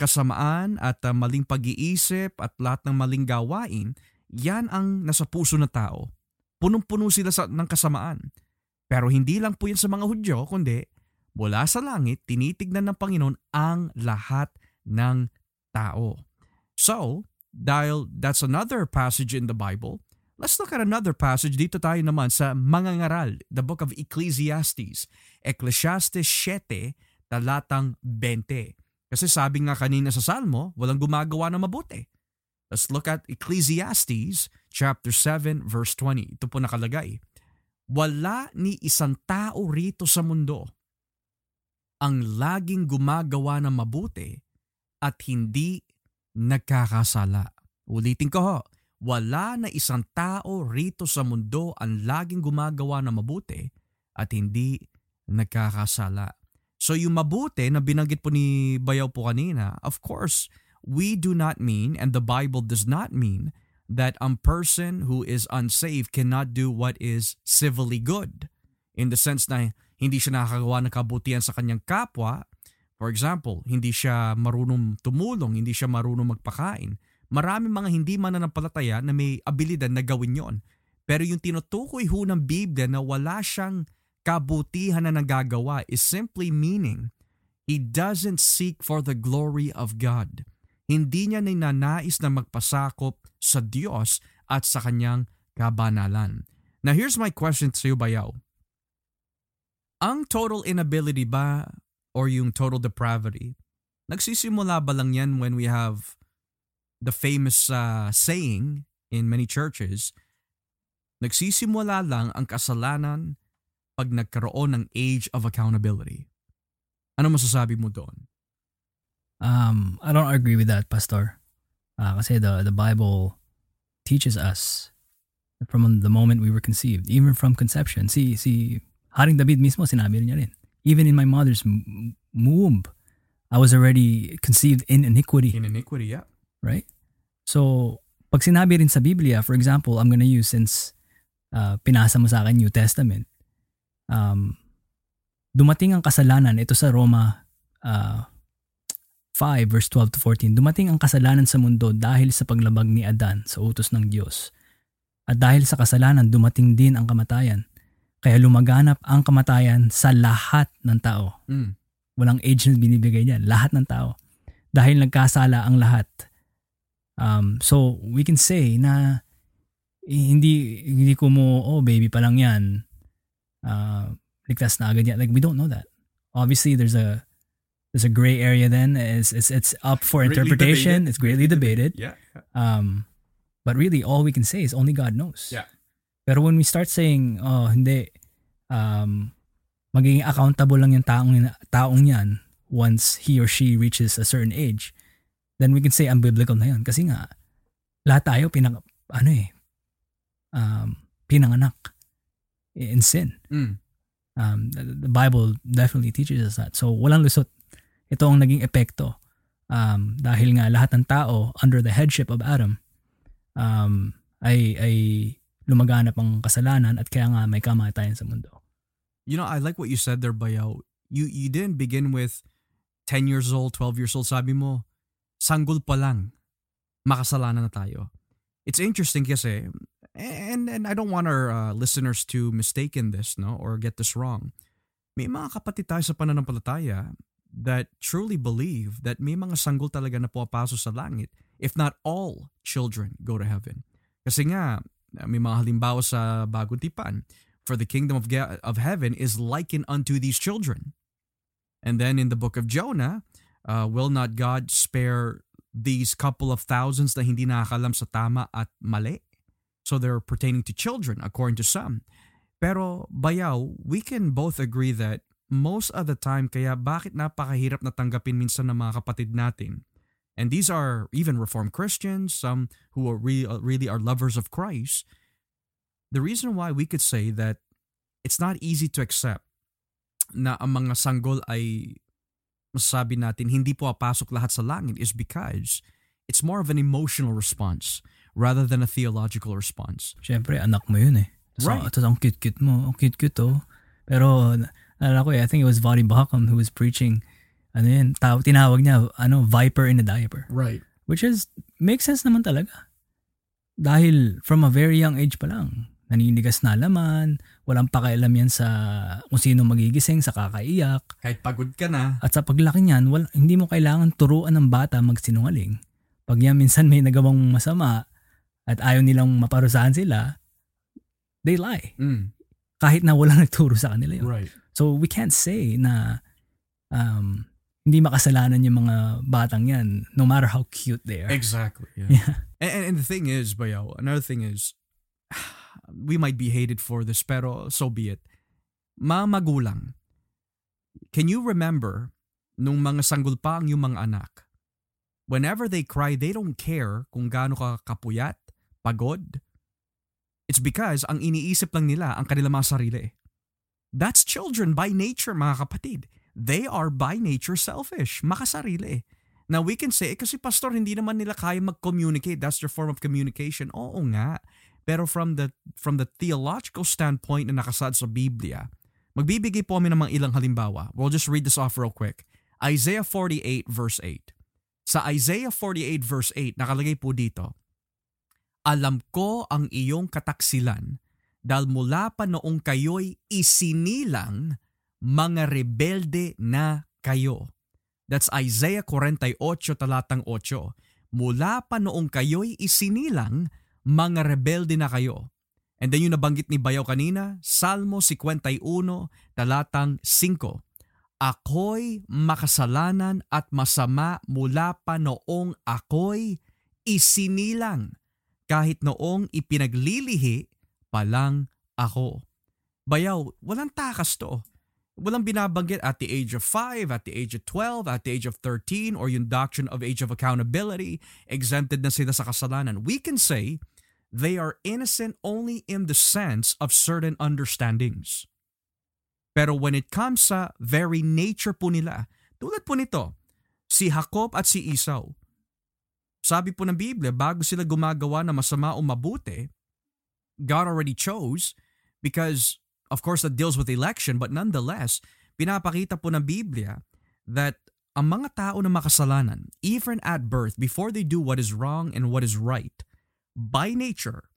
kasamaan at uh, maling pag-iisip at lahat ng maling gawain yan ang nasa puso ng tao. Punong-puno sila sa, ng kasamaan. Pero hindi lang po yan sa mga Hudyo, kundi mula sa langit, tinitignan ng Panginoon ang lahat ng tao. So, dahil that's another passage in the Bible, let's look at another passage. Dito tayo naman sa mga ngaral, the book of Ecclesiastes. Ecclesiastes 7, talatang 20. Kasi sabi nga kanina sa Salmo, walang gumagawa na mabuti. Let's look at Ecclesiastes chapter 7 verse 20. Ito po nakalagay. Wala ni isang tao rito sa mundo ang laging gumagawa ng mabuti at hindi nagkakasala. Ulitin ko ho, wala na isang tao rito sa mundo ang laging gumagawa ng mabuti at hindi nagkakasala. So yung mabuti na binanggit po ni Bayaw po kanina, of course, we do not mean, and the Bible does not mean, that a person who is unsaved cannot do what is civilly good. In the sense na hindi siya nakakagawa ng kabutihan sa kanyang kapwa. For example, hindi siya marunong tumulong, hindi siya marunong magpakain. Maraming mga hindi mananampalataya na may abilidad na gawin yon. Pero yung tinutukoy ho ng Biblia na wala siyang kabutihan na nagagawa is simply meaning he doesn't seek for the glory of God hindi niya ninanais na magpasakop sa Diyos at sa kanyang kabanalan. Now here's my question to you, Bayaw. Ang total inability ba or yung total depravity, nagsisimula ba lang yan when we have the famous uh, saying in many churches, nagsisimula lang ang kasalanan pag nagkaroon ng age of accountability. Ano masasabi mo doon? Um, I don't agree with that, Pastor. Uh, kasi the, the Bible teaches us from the moment we were conceived, even from conception. Si, si Haring David mismo, sinabi niya rin. Even in my mother's womb, I was already conceived in iniquity. In iniquity, yeah. Right? So, pag sinabi rin sa Biblia, for example, I'm gonna use since uh, pinasa mo sa akin New Testament, um, dumating ang kasalanan, ito sa Roma uh, 5 verse 12 to 14, dumating ang kasalanan sa mundo dahil sa paglabag ni Adan sa utos ng Diyos. At dahil sa kasalanan, dumating din ang kamatayan. Kaya lumaganap ang kamatayan sa lahat ng tao. Mm. Walang age na binibigay niyan. Lahat ng tao. Dahil nagkasala ang lahat. Um, so, we can say na eh, hindi hindi ko mo, oh baby pa lang yan. Uh, ligtas na agad yan. Like, we don't know that. Obviously, there's a there's a gray area then. It's it's, it's up for Greatly interpretation. debated. It's greatly debated. Yeah. Um, But really, all we can say is only God knows. Yeah. Pero when we start saying, oh, hindi, um, magiging accountable lang yung taong, taong yan once he or she reaches a certain age, then we can say unbiblical na yun. Kasi nga, lahat tayo pinang, ano eh, um, pinanganak in sin. Mm. Um, the, the Bible definitely teaches us that. So, walang lusot. Ito ang naging epekto. Um, dahil nga lahat ng tao under the headship of Adam um, ay, ay lumaganap ang kasalanan at kaya nga may kamatayan sa mundo. You know, I like what you said there, Bayaw. You, you didn't begin with 10 years old, 12 years old. Sabi mo, sanggol pa lang, makasalanan na tayo. It's interesting kasi, and, and I don't want our uh, listeners to mistake in this, no, or get this wrong. May mga kapatid tayo sa pananampalataya that truly believe that may mga sanggol talaga na pumapaso sa langit if not all children go to heaven. Kasi nga, may mga halimbawa sa bagong tipan. For the kingdom of, of heaven is likened unto these children. And then in the book of Jonah, uh, will not God spare these couple of thousands na hindi nakakalam sa tama at mali? So they're pertaining to children according to some. Pero bayaw, we can both agree that most of the time kaya bakit napakahirap na tanggapin minsan ng mga kapatid natin and these are even Reformed Christians, some who are re- uh, really are lovers of Christ. The reason why we could say that it's not easy to accept na ang mga sanggol ay masasabi natin hindi po apasok lahat sa langit is because it's more of an emotional response rather than a theological response. Siyempre, anak mo yun eh. So, Right. Tapos ang cute-cute mo. Ang cute-cute oh. Pero, alala ko eh, I think it was Vadi Bahakam who was preaching ano yun, taw, tinawag niya, ano, viper in a diaper. Right. Which is, makes sense naman talaga. Dahil from a very young age pa lang, naninigas na laman, walang pakialam yan sa kung sino magigising, sa kakaiyak. Kahit pagod ka na. At sa paglaki niyan, wal, hindi mo kailangan turuan ng bata magsinungaling. Pag yan minsan may nagawang masama at ayaw nilang maparusahan sila, they lie. Mm. Kahit na walang nagturo sa kanila yun. Right. So we can't say na um, hindi makasalanan yung mga batang yan no matter how cute they are. Exactly. Yeah. Yeah. And, and, the thing is, Bayaw, another thing is, we might be hated for this, pero so be it. Mga magulang, can you remember nung mga sanggol pa ang yung mga anak? Whenever they cry, they don't care kung gaano ka kapuyat, pagod. It's because ang iniisip lang nila ang kanilang mga sarili. That's children by nature, mga kapatid. They are by nature selfish, makasarili. Now we can say, eh, kasi pastor, hindi naman nila kaya mag-communicate. That's their form of communication. Oo nga. Pero from the from the theological standpoint na nakasad sa Biblia, magbibigay po kami ng ilang halimbawa. We'll just read this off real quick. Isaiah 48 verse 8. Sa Isaiah 48 verse 8, nakalagay po dito, Alam ko ang iyong kataksilan dahil mula pa noong kayo'y isinilang, mga rebelde na kayo. That's Isaiah 48 talatang 8. Mula pa noong kayo'y isinilang, mga rebelde na kayo. And then yung nabanggit ni Bayaw kanina, Salmo 51 talatang 5. Ako'y makasalanan at masama mula pa noong ako'y isinilang. Kahit noong ipinaglilihi pa lang ako. Bayaw, walang takas to walang binabanggit at the age of 5, at the age of 12, at the age of 13, or yung doctrine of age of accountability, exempted na sila sa kasalanan. We can say they are innocent only in the sense of certain understandings. Pero when it comes sa very nature po nila, tulad po nito, si Jacob at si Esau, sabi po ng Biblia, bago sila gumagawa na masama o mabuti, God already chose because of course that deals with election but nonetheless pinapakita po ng Biblia that ang mga tao na makasalanan even at birth before they do what is wrong and what is right by nature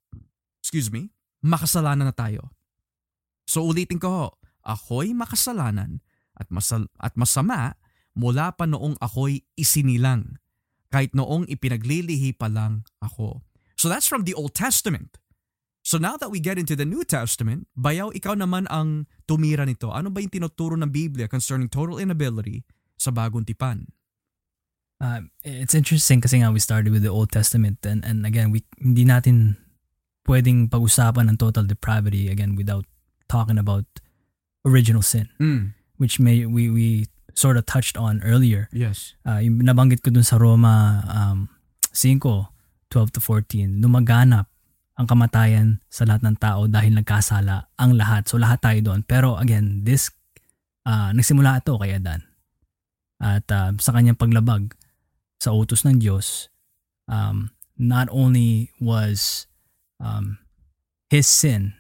excuse me makasalanan na tayo. So ulitin ko ako'y makasalanan at, masal- at masama mula pa noong ako'y isinilang kahit noong ipinaglilihi pa lang ako. So that's from the Old Testament So now that we get into the New Testament, bayaw ikaw naman ang tumira nito. Ano ba yung tinuturo ng Biblia concerning total inability sa bagong tipan? uh, it's interesting kasi nga we started with the Old Testament and and again we hindi natin pwedeng pag-usapan ng total depravity again without talking about original sin Mm. which may we we sort of touched on earlier. Yes. Uh, yung nabanggit ko dun sa Roma um, 5, 12 to 14, lumaganap ang kamatayan sa lahat ng tao dahil nagkasala ang lahat. So lahat tayo doon. Pero again, this uh, nagsimula ito kay Adan. At uh, sa kanyang paglabag sa utos ng Diyos, um, not only was um, his sin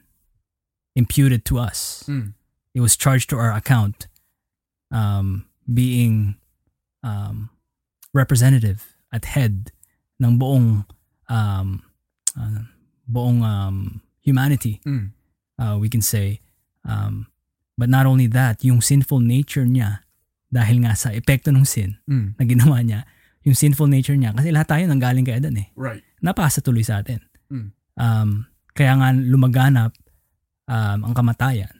imputed to us, Mm. it was charged to our account um, being um, representative at head ng buong um, uh, buong um, humanity Mm. uh, we can say um, but not only that yung sinful nature niya dahil nga sa epekto ng sin Mm. na ginawa niya yung sinful nature niya kasi lahat tayo nanggaling kay Adan eh Right. napasa tuloy sa atin. Mm. Um, kaya nga lumaganap um, ang kamatayan.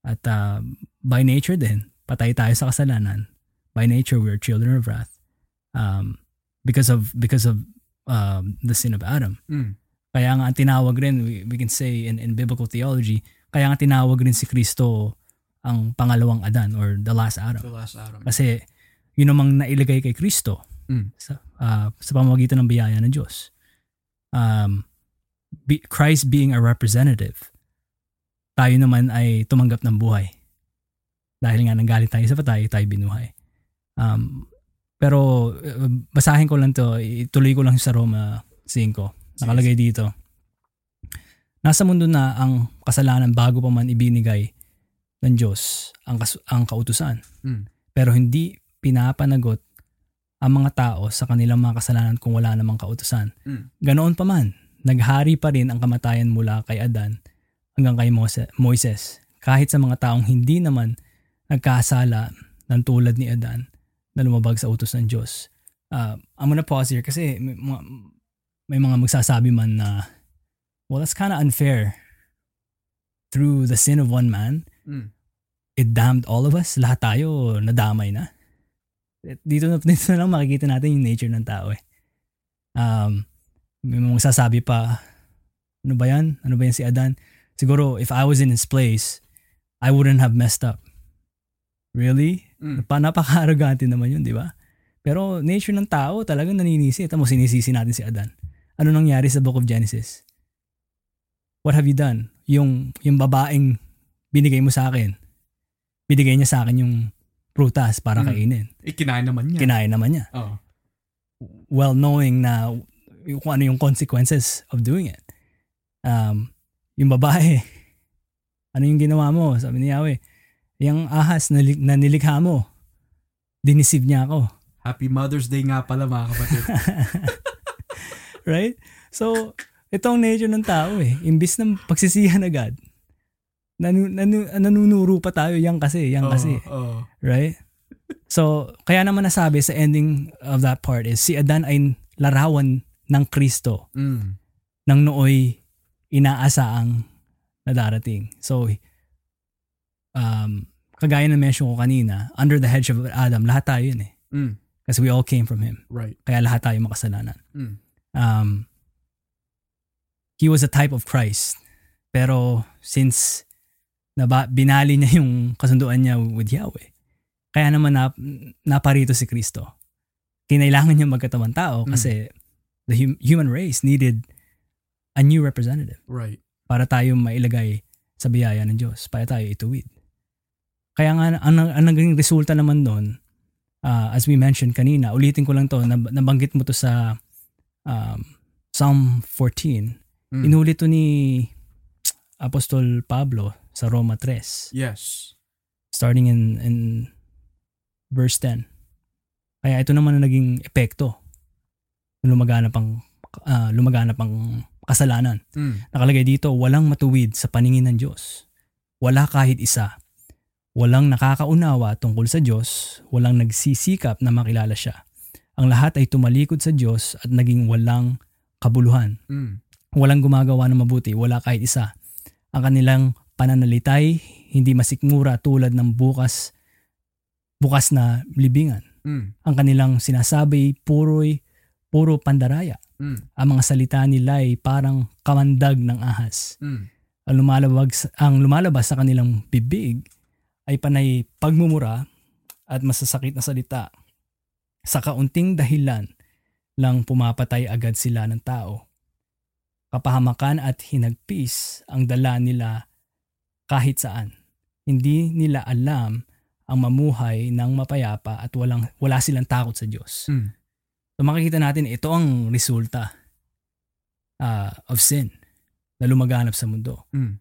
At uh, by nature din, patay tayo sa kasalanan. By nature, we're children of wrath. Um, because of because of um, the sin of Adam. Mm. Kaya nga ang tinawag rin, we, we can say in, in biblical theology, kaya nga tinawag rin si Kristo ang pangalawang Adan or the last Adam. The last Adam. Kasi yun namang nailagay kay Kristo Mm. sa, ah, sa pamamagitan ng biyaya ng Diyos. Um, be- Christ being a representative, tayo naman ay tumanggap ng buhay. Dahil nga nanggaling tayo sa patay, tayo binuhay. Um, pero uh, basahin ko lang to, ituloy ko lang sa Roma 5. Nakalagay dito. Nasa mundo na ang kasalanan bago pa man ibinigay ng Diyos ang, kas- ang kautusan. Mm. Pero hindi pinapanagot ang mga tao sa kanilang mga kasalanan kung wala namang kautusan. Mm. Ganoon pa man, naghari pa rin ang kamatayan mula kay Adan hanggang kay Mose- Moises. Kahit sa mga taong hindi naman nagkasala ng tulad ni Adan na lumabag sa utos ng Diyos. Uh, I'm gonna pause here kasi may mga, magsasabi man na well, that's kind of unfair. Through the sin of one man, Mm. it damned all of us. Lahat tayo nadamay na. Dito na, dito na lang makikita natin yung nature ng tao eh. Um, may mga sasabi pa, ano ba yan? Ano ba yan si Adan? Siguro, if I was in his place, I wouldn't have messed up. Really? Mm. Pa, napaka-arrogante naman yun, di ba? Pero nature ng tao talagang naninisi. Tamo, sinisisi natin si Adan. Ano nangyari sa Book of Genesis? What have you done? Yung, yung babaeng binigay mo sa akin, binigay niya sa akin yung prutas para Mm. kainin. Eh, kinain naman niya. Kinain naman niya. Oh. Well knowing na kung ano yung consequences of doing it. Um, yung babae, ano yung ginawa mo? Sabi ni Yahweh, yung ahas na, na nilikha mo, dinisib niya ako. Happy Mother's Day nga pala mga kapatid. right? So, ito ang nature ng tao eh. Imbis na pagsisihan agad, nanu, nanu, nanunuro pa tayo yan kasi, yan Oo, kasi. oo. Right? So, kaya naman nasabi sa ending of that part is si Adan ay larawan ng Kristo Mm. nang nooy inaasaang na darating. So, um, kagaya na mention ko kanina, under the hedge of Adam, lahat tayo yun eh. Mm. Kasi we all came from Him. Right. Kaya lahat tayo makasalanan. Mm. Um, he was a type of Christ. Pero since naba, binali niya yung kasunduan niya with Yahweh, kaya naman na, naparito si Kristo. Kinailangan niya magkatawan tao kasi the hum- human race needed a new representative Right. para tayo mailagay sa biyaya ng Diyos, para tayo ituwid. Kaya nga, ang, ang naging resulta naman doon, uh, as we mentioned kanina, ulitin ko lang to, nab- nabanggit mo to sa um, Psalm 14. Mm. Inulit to ni Apostol Pablo sa Roma 3, Yes. starting in, in verse 10. Kaya ito naman ang naging epekto lumaganap ang, ah, lumaganap ang kasalanan. Mm. Nakalagay dito, walang matuwid sa paningin ng Diyos. Wala kahit isa. Walang nakakaunawa tungkol sa Diyos, walang nagsisikap na makilala siya. Ang lahat ay tumalikod sa Diyos at naging walang kabuluhan. Mm. Walang gumagawa ng mabuti, wala kahit isa. Ang kanilang pananalitay hindi masikmura tulad ng bukas bukas na libingan. Mm. Ang kanilang sinasabi puro'y puro pandaraya. Mm. Ang mga salita nila ay parang kamandag ng ahas. Mm. Ang lumalabas, ang lumalabas sa kanilang bibig ay panay pagmumura at masasakit na salita. Sa kaunting dahilan lang pumapatay agad sila ng tao. Kapahamakan at hinagpis ang dala nila kahit saan. Hindi nila alam ang mamuhay ng mapayapa at walang, wala silang takot sa Diyos. Mm. So makikita natin ito ang resulta ah, of sin na lumaganap sa mundo. Mm.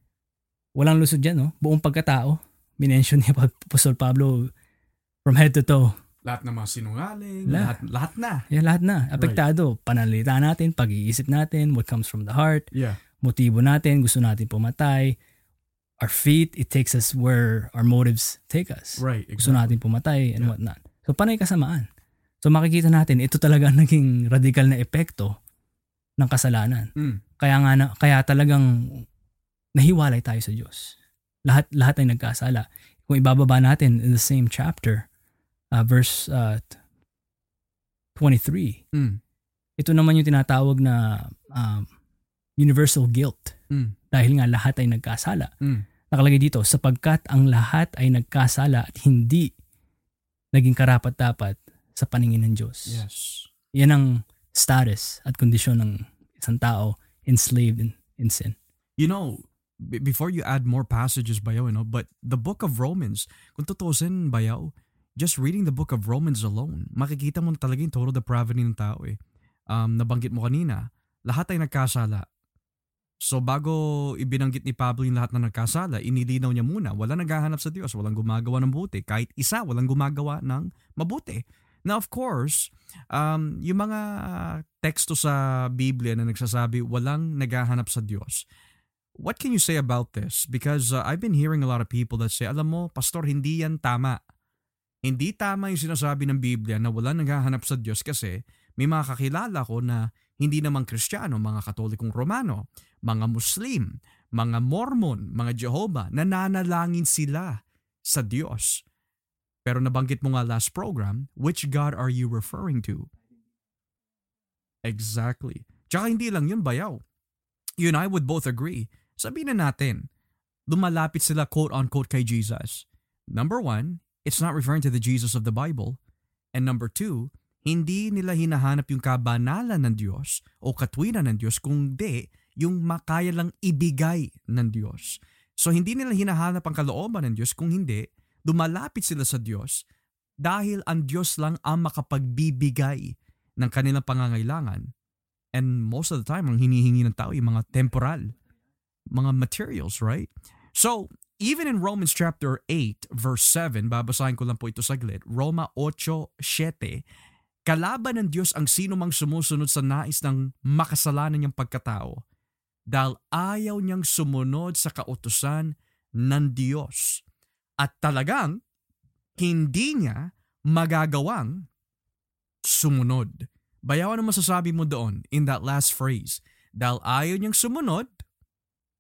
Walang lusod dyan, no? Buong pagkatao. Minention ni Apostol Pablo from head to toe. Lahat ng mga sinungaling, Lahat. lahat, lahat na. Yan lahat na. Apektado. Panalita natin, pag-iisip natin, what comes from the heart, Yeah. motibo natin, gusto natin pumatay. Our feet, it takes us where our motives take us. Right. Gusto Exactly. natin pumatay and Yeah. whatnot. So panay kasamaan. So makikita natin, ito talaga naging radikal na epekto ng kasalanan. Mm. Kaya nga na, kaya talagang nahiwalay tayo sa Diyos. Lahat lahat ay nagkasala. Kung ibababa natin in the same chapter, uh, verse uh, 23, Mm. ito naman yung tinatawag na um, universal guilt Mm. dahil nga lahat ay nagkasala. Mm. Nakalagay dito, sapagkat ang lahat ay nagkasala at hindi naging karapat-dapat sa paningin ng Diyos. Yes. Yan ang status at kondisyon ng isang tao enslaved in, in sin. You know, b- before you add more passages, Bayaw, you know, but the book of Romans, kung tutusin, Bayaw, just reading the book of Romans alone, makikita mo talaga yung total depravity ng tao eh. Um, nabanggit mo kanina, lahat ay nagkasala. So bago ibinanggit ni Pablo yung lahat na nagkasala, inilinaw niya muna, wala naghahanap sa Diyos, walang gumagawa ng buti. Kahit isa, walang gumagawa ng mabuti. Now of course, um, yung mga teksto sa Biblia na nagsasabi walang naghahanap sa Diyos, what can you say about this? Because uh, I've been hearing a lot of people that say, alam mo, pastor, hindi yan tama. Hindi tama yung sinasabi ng Biblia na wala naghahanap sa Diyos kasi may mga kakilala ko na hindi naman Kristiyano, mga Katolikong Romano, mga Muslim, mga Mormon, mga Jehovah, nananalangin sila sa Diyos. Pero nabanggit mo nga last program, which God are you referring to? Exactly. Tsaka hindi lang yun, bayaw. You and I would both agree. Sabihin na natin, lumalapit sila quote-unquote kay Jesus. Number one, it's not referring to the Jesus of the Bible. And number two, hindi nila hinahanap yung kabanalan ng Diyos o katwiran ng Diyos, kundi yung makaya lang ibigay ng Diyos. So hindi nila hinahanap ang kalooban ng Diyos, kung hindi, dumalapit sila sa Diyos dahil ang Diyos lang ang makapagbibigay ng kanilang pangangailangan. And most of the time, ang hinihingi ng tao yung mga temporal, mga materials, right? So, even in Romans chapter 8, verse 7, babasahin ko lang po ito saglit, Roma 8.7, kalaban ng Diyos ang sino mang sumusunod sa nais ng makasalanan niyang pagkatao dahil ayaw niyang sumunod sa kautusan ng Diyos. At talagang hindi niya magagawang sumunod. Bayaw ano masasabi mo doon in that last phrase? Dahil ayaw niyang sumunod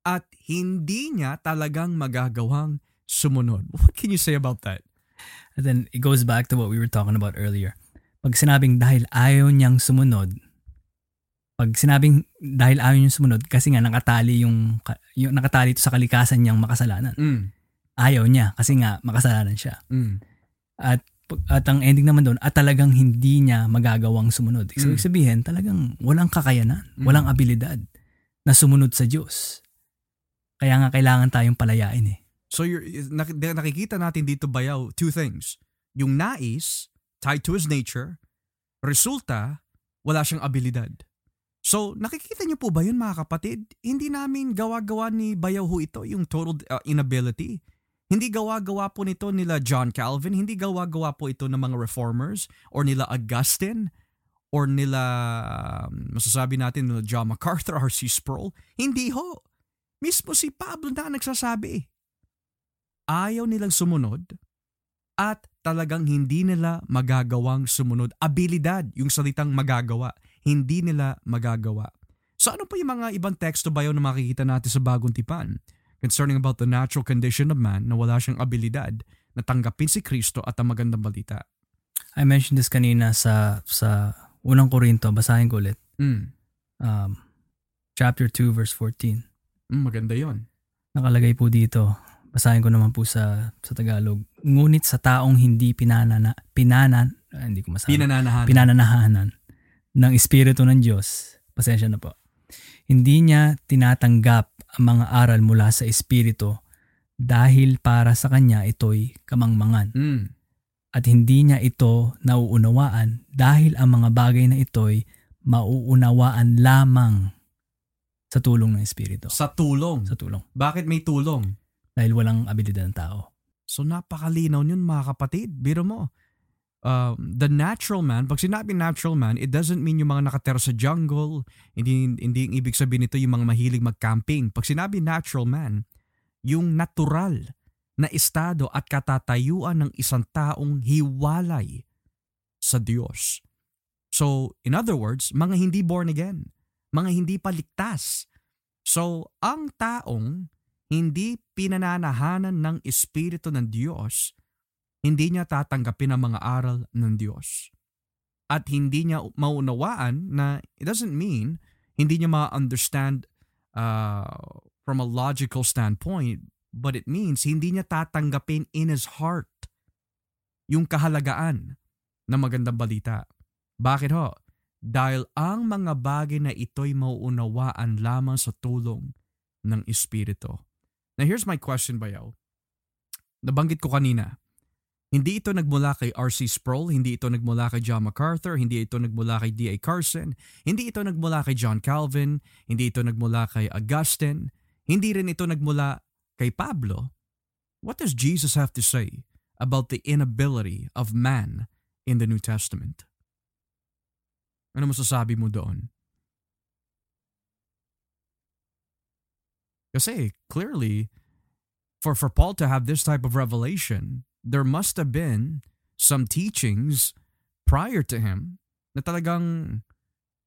at hindi niya talagang magagawang sumunod. What can you say about that? And then it goes back to what we were talking about earlier. Pag sinabing dahil ayaw niyang sumunod, pag sinabing dahil ayaw niyang sumunod kasi nga nakatali yung, yung nakatali ito sa kalikasan niyang makasalanan. Mm, Ayaw niya kasi nga makasalanan siya. mm, At at ang ending naman doon at talagang hindi niya magagawang sumunod. So, Mm. sabihin, talagang walang kakayanan, Mm. walang abilidad na sumunod sa Diyos. Kaya nga kailangan tayong palayain eh. So you're, nak- nakikita natin dito bayaw two things. Yung nais, tied to his nature, resulta, wala siyang abilidad. So nakikita niyo po ba yun mga kapatid? Hindi namin gawa-gawa ni Bayaw ho ito, yung total uh, inability. Hindi gawa-gawa po nito nila John Calvin, hindi gawa-gawa po ito ng mga reformers or nila Augustine or nila, um, masasabi natin nila John MacArthur or C. Sproul. Hindi ho. Mismo si Pablo na nagsasabi ayaw nilang sumunod at talagang hindi nila magagawang sumunod. Abilidad, yung salitang magagawa, hindi nila magagawa. So ano pa yung mga ibang teksto ba yun na makikita natin sa bagong tipan concerning about the natural condition of man na wala siyang abilidad na tanggapin si Kristo at ang magandang balita? I mentioned this kanina sa sa unang Korinto, basahin ko ulit. Mm. Um, chapter 2 verse 14. Mm, maganda yon. Nakalagay po dito, basahin ko naman po sa sa Tagalog. Ngunit sa taong hindi pinanana pinanan ah, hindi ko masabi. Pinananahan. pinananahanan ng Espiritu ng Diyos, pasensya na po, hindi niya tinatanggap ang mga aral mula sa Espiritu dahil para sa kanya ito'y kamangmangan. mm. At hindi niya ito nauunawaan dahil ang mga bagay na ito'y mauunawaan lamang sa tulong ng Espiritu. Sa tulong. Sa tulong. Bakit may tulong? Dahil walang abilidad ng tao. So napakalinaw yun mga kapatid. Biro mo. Um, the natural man, pag sinabi natural man, it doesn't mean yung mga nakatera sa jungle. Hindi, hindi yung ibig sabihin nito yung mga mahilig mag-camping. Pag sinabi natural man, yung natural na estado at katatayuan ng isang taong hiwalay sa Diyos. So, in other words, mga hindi born again, mga hindi paligtas. So, ang taong hindi pinananahanan ng Espiritu ng Diyos, hindi niya tatanggapin ang mga aral ng Diyos. At hindi niya maunawaan na it doesn't mean hindi niya ma-understand uh, from a logical standpoint, but it means hindi niya tatanggapin in his heart yung kahalagaan ng magandang balita. Bakit ho? Dahil ang mga bagay na ito'y mauunawaan lamang sa tulong ng Espiritu. Now here's my question, Bayaw. Nabanggit ko kanina, hindi ito nagmula kay R.C. Sproul, hindi ito nagmula kay John MacArthur, hindi ito nagmula kay D.A. Carson, hindi ito nagmula kay John Calvin, hindi ito nagmula kay Augustine, hindi rin ito nagmula kay Pablo. What does Jesus have to say about the inability of man in the New Testament? Ano masasabi mo doon? Kasi clearly, for, for Paul to have this type of revelation, there must have been some teachings prior to him na talagang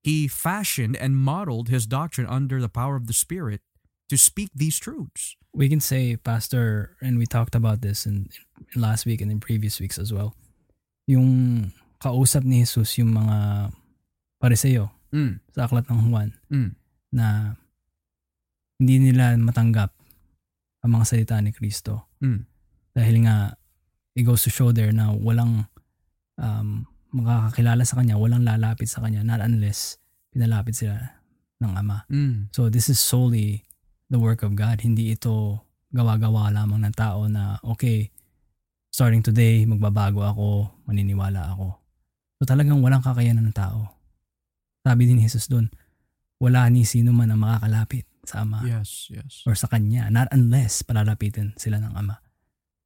he fashioned and modeled his doctrine under the power of the Spirit to speak these truths. We can say, Pastor, and we talked about this in, in last week and in previous weeks as well, yung kausap ni Jesus yung mga pariseo Mm, sa aklat ng Juan mm, na hindi nila matanggap ang mga salita ni Kristo. mm, Dahil nga, it goes to show there na walang um, makakakilala sa kanya, walang lalapit sa kanya, not unless pinalapit sila ng Ama. mm. So this is solely the work of God. Hindi ito gawa-gawa lamang ng tao na, okay, starting today, magbabago ako, maniniwala ako. So talagang walang kakayanan ng tao. Sabi din ni Jesus doon, wala ni sino man ang makakalapit sa Ama Yes, yes. or sa Kanya, not unless palalapitin sila ng Ama.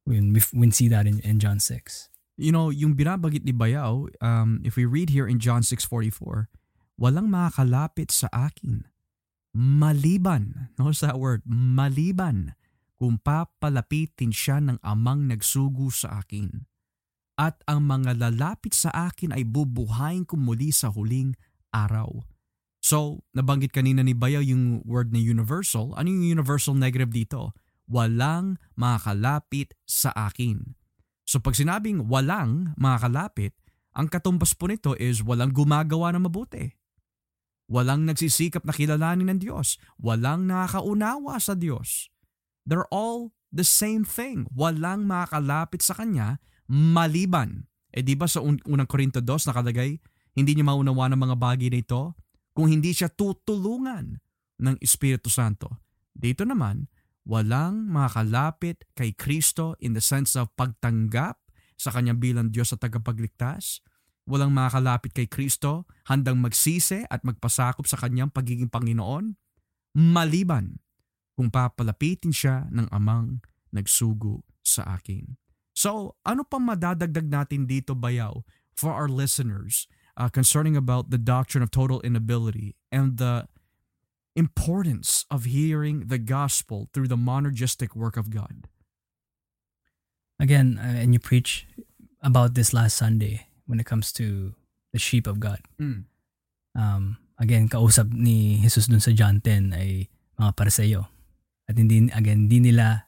We, we see that in, in John 6. You know, yung binabagit ni Bayaw, um, if we read here in John 6.44, walang makakalapit sa akin. Maliban, notice that word, maliban, kung papalapitin siya ng amang nagsugo sa akin. At ang mga lalapit sa akin ay bubuhayin ko muli sa huling araw. So, nabanggit kanina ni Bayaw yung word na universal. Ano yung universal negative dito? Walang makakalapit sa akin. So pag sinabing walang makakalapit, ang katumbas po nito is walang gumagawa ng mabuti. Walang nagsisikap na kilalanin ng Diyos. Walang nakakaunawa sa Diyos. They're all the same thing. Walang makakalapit sa Kanya maliban. Eh di ba sa un- unang Korinto 2 nakalagay, hindi niya maunawa ng mga bagay na ito kung hindi siya tutulungan ng Espiritu Santo. Dito naman, walang makakalapit kay Kristo in the sense of pagtanggap sa kanyang bilang Diyos at tagapagligtas. Walang makakalapit kay Kristo handang magsisi at magpasakop sa kanyang pagiging Panginoon maliban kung papalapitin siya ng amang nagsugo sa akin. So, ano pa madadagdag natin dito bayaw for our listeners uh, concerning about the doctrine of total inability and the importance of hearing the gospel through the monergistic work of God. Again, uh, and you preach about this last Sunday when it comes to the sheep of God. Mm. Um, again, kausap ni Jesus dun sa John 10 ay mga pariseo. At hindi, again, hindi nila,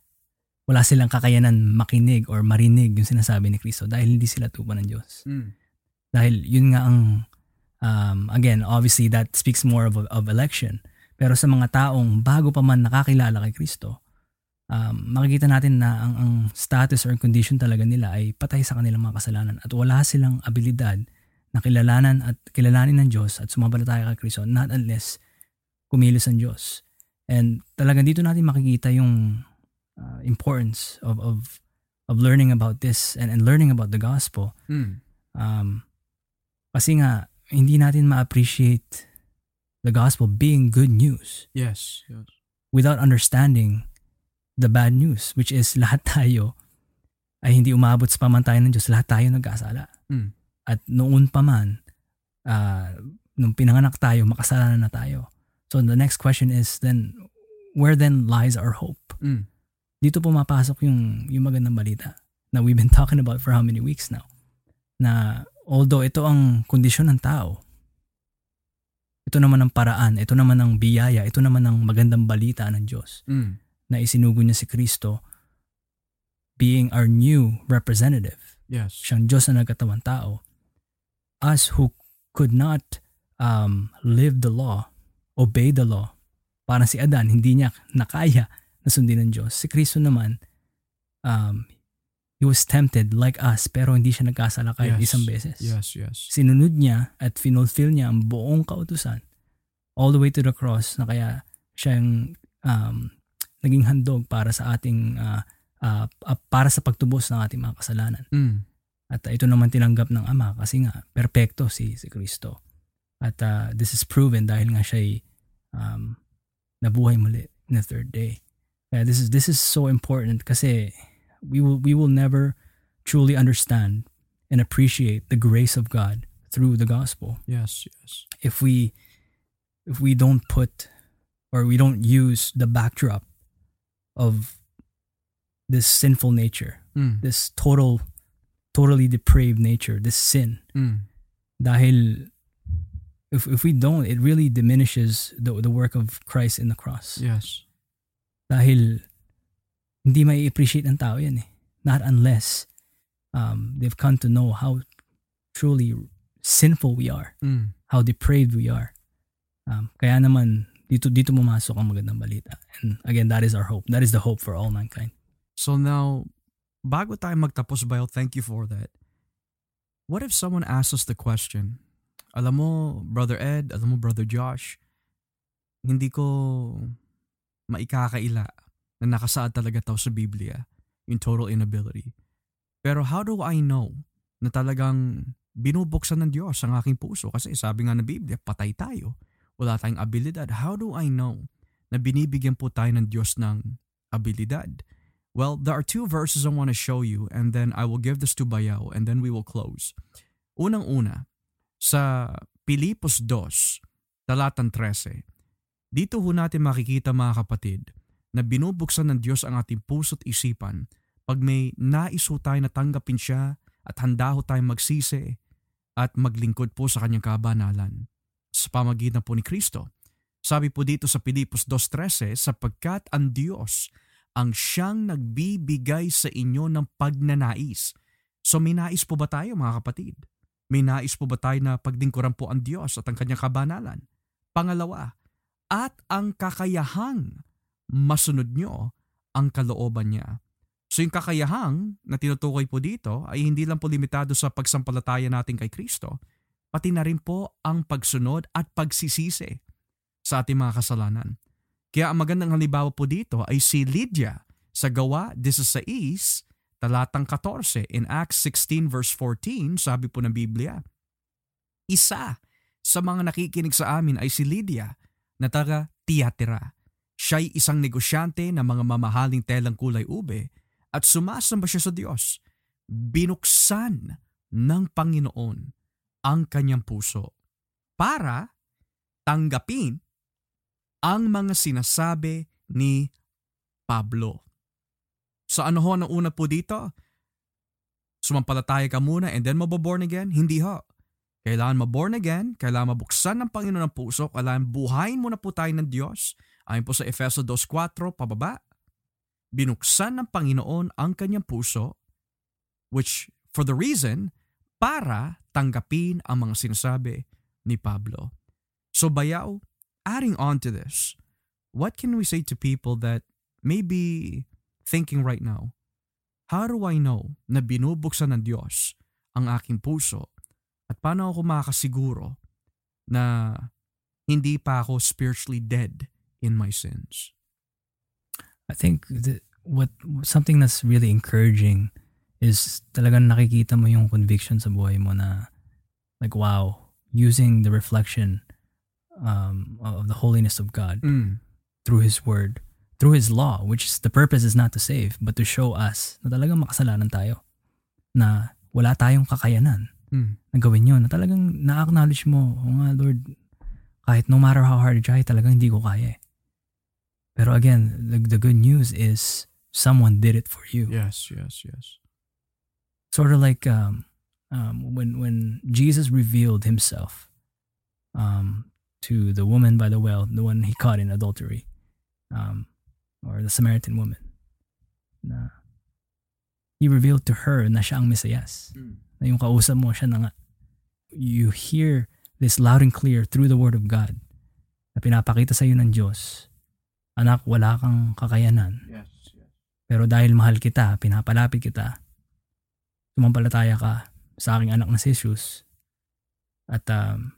wala silang kakayanan makinig or marinig yung sinasabi ni Kristo dahil hindi sila tupa ng Diyos. Mm. Dahil yun nga ang, um, again, obviously that speaks more of, of election. Pero sa mga taong bago pa man nakakilala kay Kristo, um, makikita natin na ang, ang status or condition talaga nila ay patay sa kanilang mga kasalanan at wala silang abilidad na kilalanan at kilalanin ng Diyos at sumabalataya kay Kristo not unless kumilos ang Diyos. And talagang dito natin makikita yung uh, importance of, of of learning about this and, and learning about the gospel. Mm. Um, kasi nga, hindi natin ma-appreciate the gospel being good news Yes. yes. without understanding the bad news, which is lahat tayo ay hindi umabot sa pamantayan ng Diyos. Lahat tayo nagkasala. Mm. At noon pa man, uh, nung pinanganak tayo, makasalanan na tayo. So the next question is then, where then lies our hope? Mm. Dito pumapasok yung, yung magandang balita na we've been talking about for how many weeks now. Na although ito ang kondisyon ng tao, ito naman ang paraan, ito naman ang biyaya, ito naman ang magandang balita ng Diyos Mm. na isinugo niya si Kristo being our new representative. Yes. Siyang Diyos na nagkatawang tao. Us who could not um, live the law, obey the law, parang si Adan, hindi niya nakaya na sundin ng Diyos. Si Kristo naman, um, he was tempted like us pero hindi siya nagkasala kahit Yes. isang beses. Yes, yes. Sinunod niya at finulfill niya ang buong kautusan all the way to the cross na kaya siya yung um, naging handog para sa ating uh, uh, uh, para sa pagtubos ng ating mga kasalanan. Mm. At uh, ito naman tinanggap ng Ama kasi nga perpekto si si Kristo. At uh, this is proven dahil nga siya ay um, nabuhay muli in the third day. Kaya this is this is so important kasi we will we will never truly understand and appreciate the grace of God through the gospel Yes, yes. if we if we don't put or we don't use the backdrop of this sinful nature, Mm. this total totally depraved nature, this sin. Mm. Dahil if if we don't, it really diminishes the the work of Christ in the cross. Yes. Dahil hindi may appreciate ng tao yan eh. Not unless um, they've come to know how truly sinful we are, Mm. how depraved we are. Um, kaya naman, dito dito pumasok ang magandang balita. And again, that is our hope. That is the hope for all mankind. So now, bago tayo magtapos, Bayo, thank you for that. What if someone asks us the question, alam mo, Brother Ed, alam mo, Brother Josh, hindi ko maikakaila na nakasaad talaga tao sa Biblia, yung total inability. Pero how do I know na talagang binubuksan ng Diyos ang aking puso? Kasi sabi nga ng Biblia, patay tayo. Wala tayong abilidad. How do I know na binibigyan po tayo ng Diyos ng abilidad? Well, there are two verses I want to show you and then I will give this to Bayaw and then we will close. Unang-una, sa Pilipos 2, talatang 13, dito ho natin makikita mga kapatid na binubuksan ng Diyos ang ating puso't isipan pag may nais ho tayo na tanggapin siya at handa ho tayong magsisi at maglingkod po sa kanyang kabanalan sa pamagitan po ni Kristo. Sabi po dito sa Pilipos 2.13, sapagkat ang Diyos ang siyang nagbibigay sa inyo ng pagnanais. So may nais po ba tayo mga kapatid? May nais po ba tayo na pagdingkuran po ang Diyos at ang kanyang kabanalan? Pangalawa, at ang kakayahang masunod nyo ang kalooban niya. So yung kakayahang na tinutukoy po dito ay hindi lang po limitado sa pagsampalataya natin kay Kristo, pati na rin po ang pagsunod at pagsisisi sa ating mga kasalanan. Kaya ang magandang halimbawa po dito ay si Lydia sa gawa 16, talatang 14. In Acts 16 verse 14, sabi po ng Biblia, Isa sa mga nakikinig sa amin ay si Lydia na taga Tiatira. Siya'y isang negosyante ng mga mamahaling telang kulay ube at sumasamba siya sa Diyos. Binuksan ng Panginoon ang kanyang puso para tanggapin ang mga sinasabi ni Pablo. So ano ho ang una po dito? Sumampalataya ka muna and then mababorn again? Hindi ho. Kailangan maborn again, kailangan mabuksan ng Panginoon ng puso, kailangan buhayin muna po tayo ng Diyos. Ayon po sa Efeso 2.4, pababa. Binuksan ng Panginoon ang kanyang puso, which for the reason para tanggapin ang mga sinasabi ni Pablo. So bayaw, adding on to this, what can we say to people that may be thinking right now, how do I know na binubuksan ng Diyos ang aking puso at paano ako makasiguro na hindi pa ako spiritually dead in my sins? I think that what something that's really encouraging is talagang nakikita mo yung conviction sa buhay mo na like wow, using the reflection um, of the holiness of God Mm. through His Word, through His law, which is the purpose is not to save, but to show us na talagang makasalanan tayo. Na wala tayong kakayanan Mm. na gawin yun. Na talagang na-acknowledge mo, o nga Lord, kahit no matter how hard I try, talagang hindi ko kaya eh. Pero again, the, the good news is someone did it for you. Yes, yes, yes. Sort of like um, um, when when Jesus revealed himself um, to the woman by the well, the one he caught in adultery, um, or the Samaritan woman. Na he revealed to her na siya ang Mesiyas. Na yung kausap mo, siya na nga. You hear this loud and clear through the Word of God na pinapakita sa iyo ng Diyos, anak, wala kang kakayanan. Yes, yes. Pero dahil mahal kita, pinapalapit kita, sumampalataya ka sa aking anak na si Jesus at um,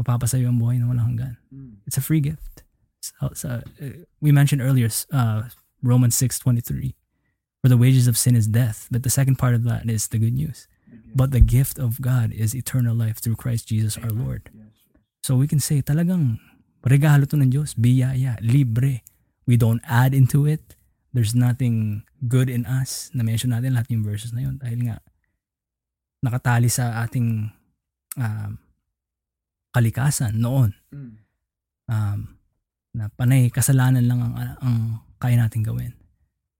mapapasayo ang buhay na walang hanggan. Mm. It's a free gift. So, so, uh, we mentioned earlier uh, Romans 6.23 For the wages of sin is death, but the second part of that is the good news. But the gift of God is eternal life through Christ Jesus our Lord. So we can say talagang regalo to ng Diyos, biyaya, libre. We don't add into it. There's nothing good in us. Na-mention natin lahat yung verses na yun dahil nga nakatali sa ating um, kalikasan noon Mm. um, na panay kasalanan lang ang, ang kaya natin gawin.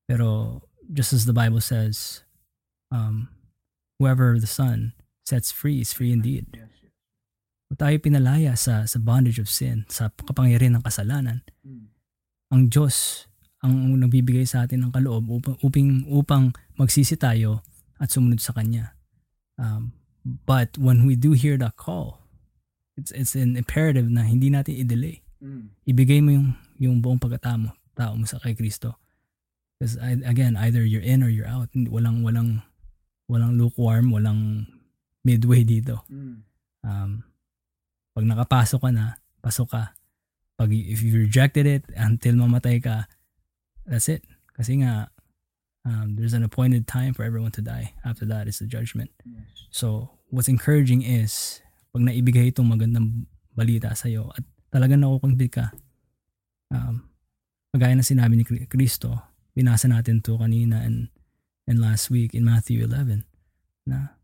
Pero just as the Bible says, um, whoever the Son sets free is free indeed. Yes, tayo pinalaya sa, sa bondage of sin, sa kapangyarihan ng kasalanan, Mm. ang Diyos ang nagbibigay sa atin ng kaloob upang, upang, upang magsisi tayo at sumunod sa Kanya. Um, but when we do hear that call, it's, it's an imperative na hindi natin i-delay. Mm. Ibigay mo yung, yung buong pagkatao mo, tao mo sa kay Kristo. Because again, either you're in or you're out. Walang, walang, walang lukewarm, walang midway dito. Mm. Um, pag nakapasok ka na, pasok ka. Pag if you rejected it until mamatay ka, that's it. Kasi nga, um, there's an appointed time for everyone to die. After that is the judgment. Yes. So, what's encouraging is, pag naibigay itong magandang balita sa'yo at talagang nakukonvict ka, um, kagaya na sinabi ni Kri- Kristo, binasa natin to kanina and, and last week in Matthew 11, na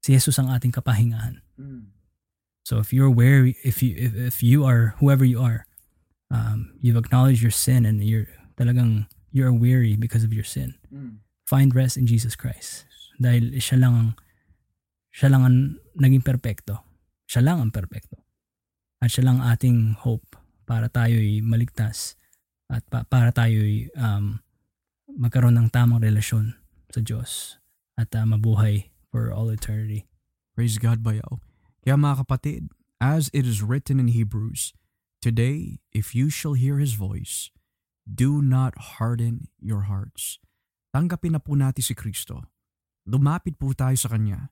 si Jesus ang ating kapahingahan. Mm. So if you're wary, if you if, if you are whoever you are, um, you've acknowledged your sin and you're talagang you're weary because of your sin. Mm. Find rest in Jesus Christ. Dahil siya lang ang siya lang ang naging perpekto. Siya lang ang perpekto. At siya lang ang ating hope para tayo'y maligtas at pa- para tayo'y um, magkaroon ng tamang relasyon sa Diyos at uh, mabuhay for all eternity. Praise God, bayaw. Kaya mga kapatid, as it is written in Hebrews, Today, if you shall hear His voice, do not harden your hearts. Tanggapin na po natin si Kristo. Lumapit po tayo sa Kanya.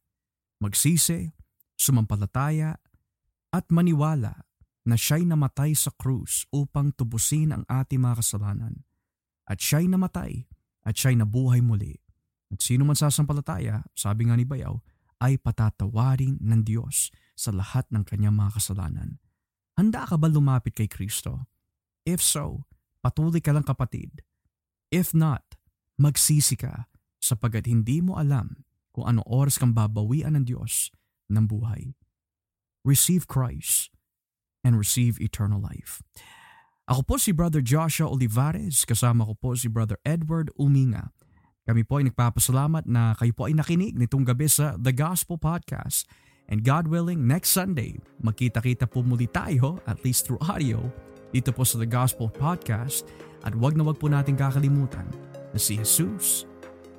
Magsisi, sumampalataya, at maniwala na siya'y namatay sa krus upang tubusin ang ating mga kasalanan. At siya'y namatay at siya'y nabuhay muli. At sino man sasampalataya, sabi nga ni Bayaw, ay patatawarin ng Diyos sa lahat ng kanyang mga kasalanan. Handa ka ba lumapit kay Kristo? If so, patuloy ka lang kapatid. If not, magsisi ka sapagkat hindi mo alam kung ano oras kang babawian ng Diyos ng buhay. Receive Christ and receive eternal life. Ako po si Brother Joshua Olivares, kasama ko po si Brother Edward Uminga. Kami po ay nagpapasalamat na kayo po ay nakinig nitong gabi sa The Gospel Podcast. And God willing, next Sunday, magkita-kita po muli tayo, at least through audio, dito po sa The Gospel Podcast. At wag na wag po natin kakalimutan na si Jesus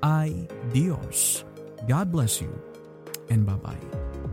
ay Diyos. God bless you and bye-bye.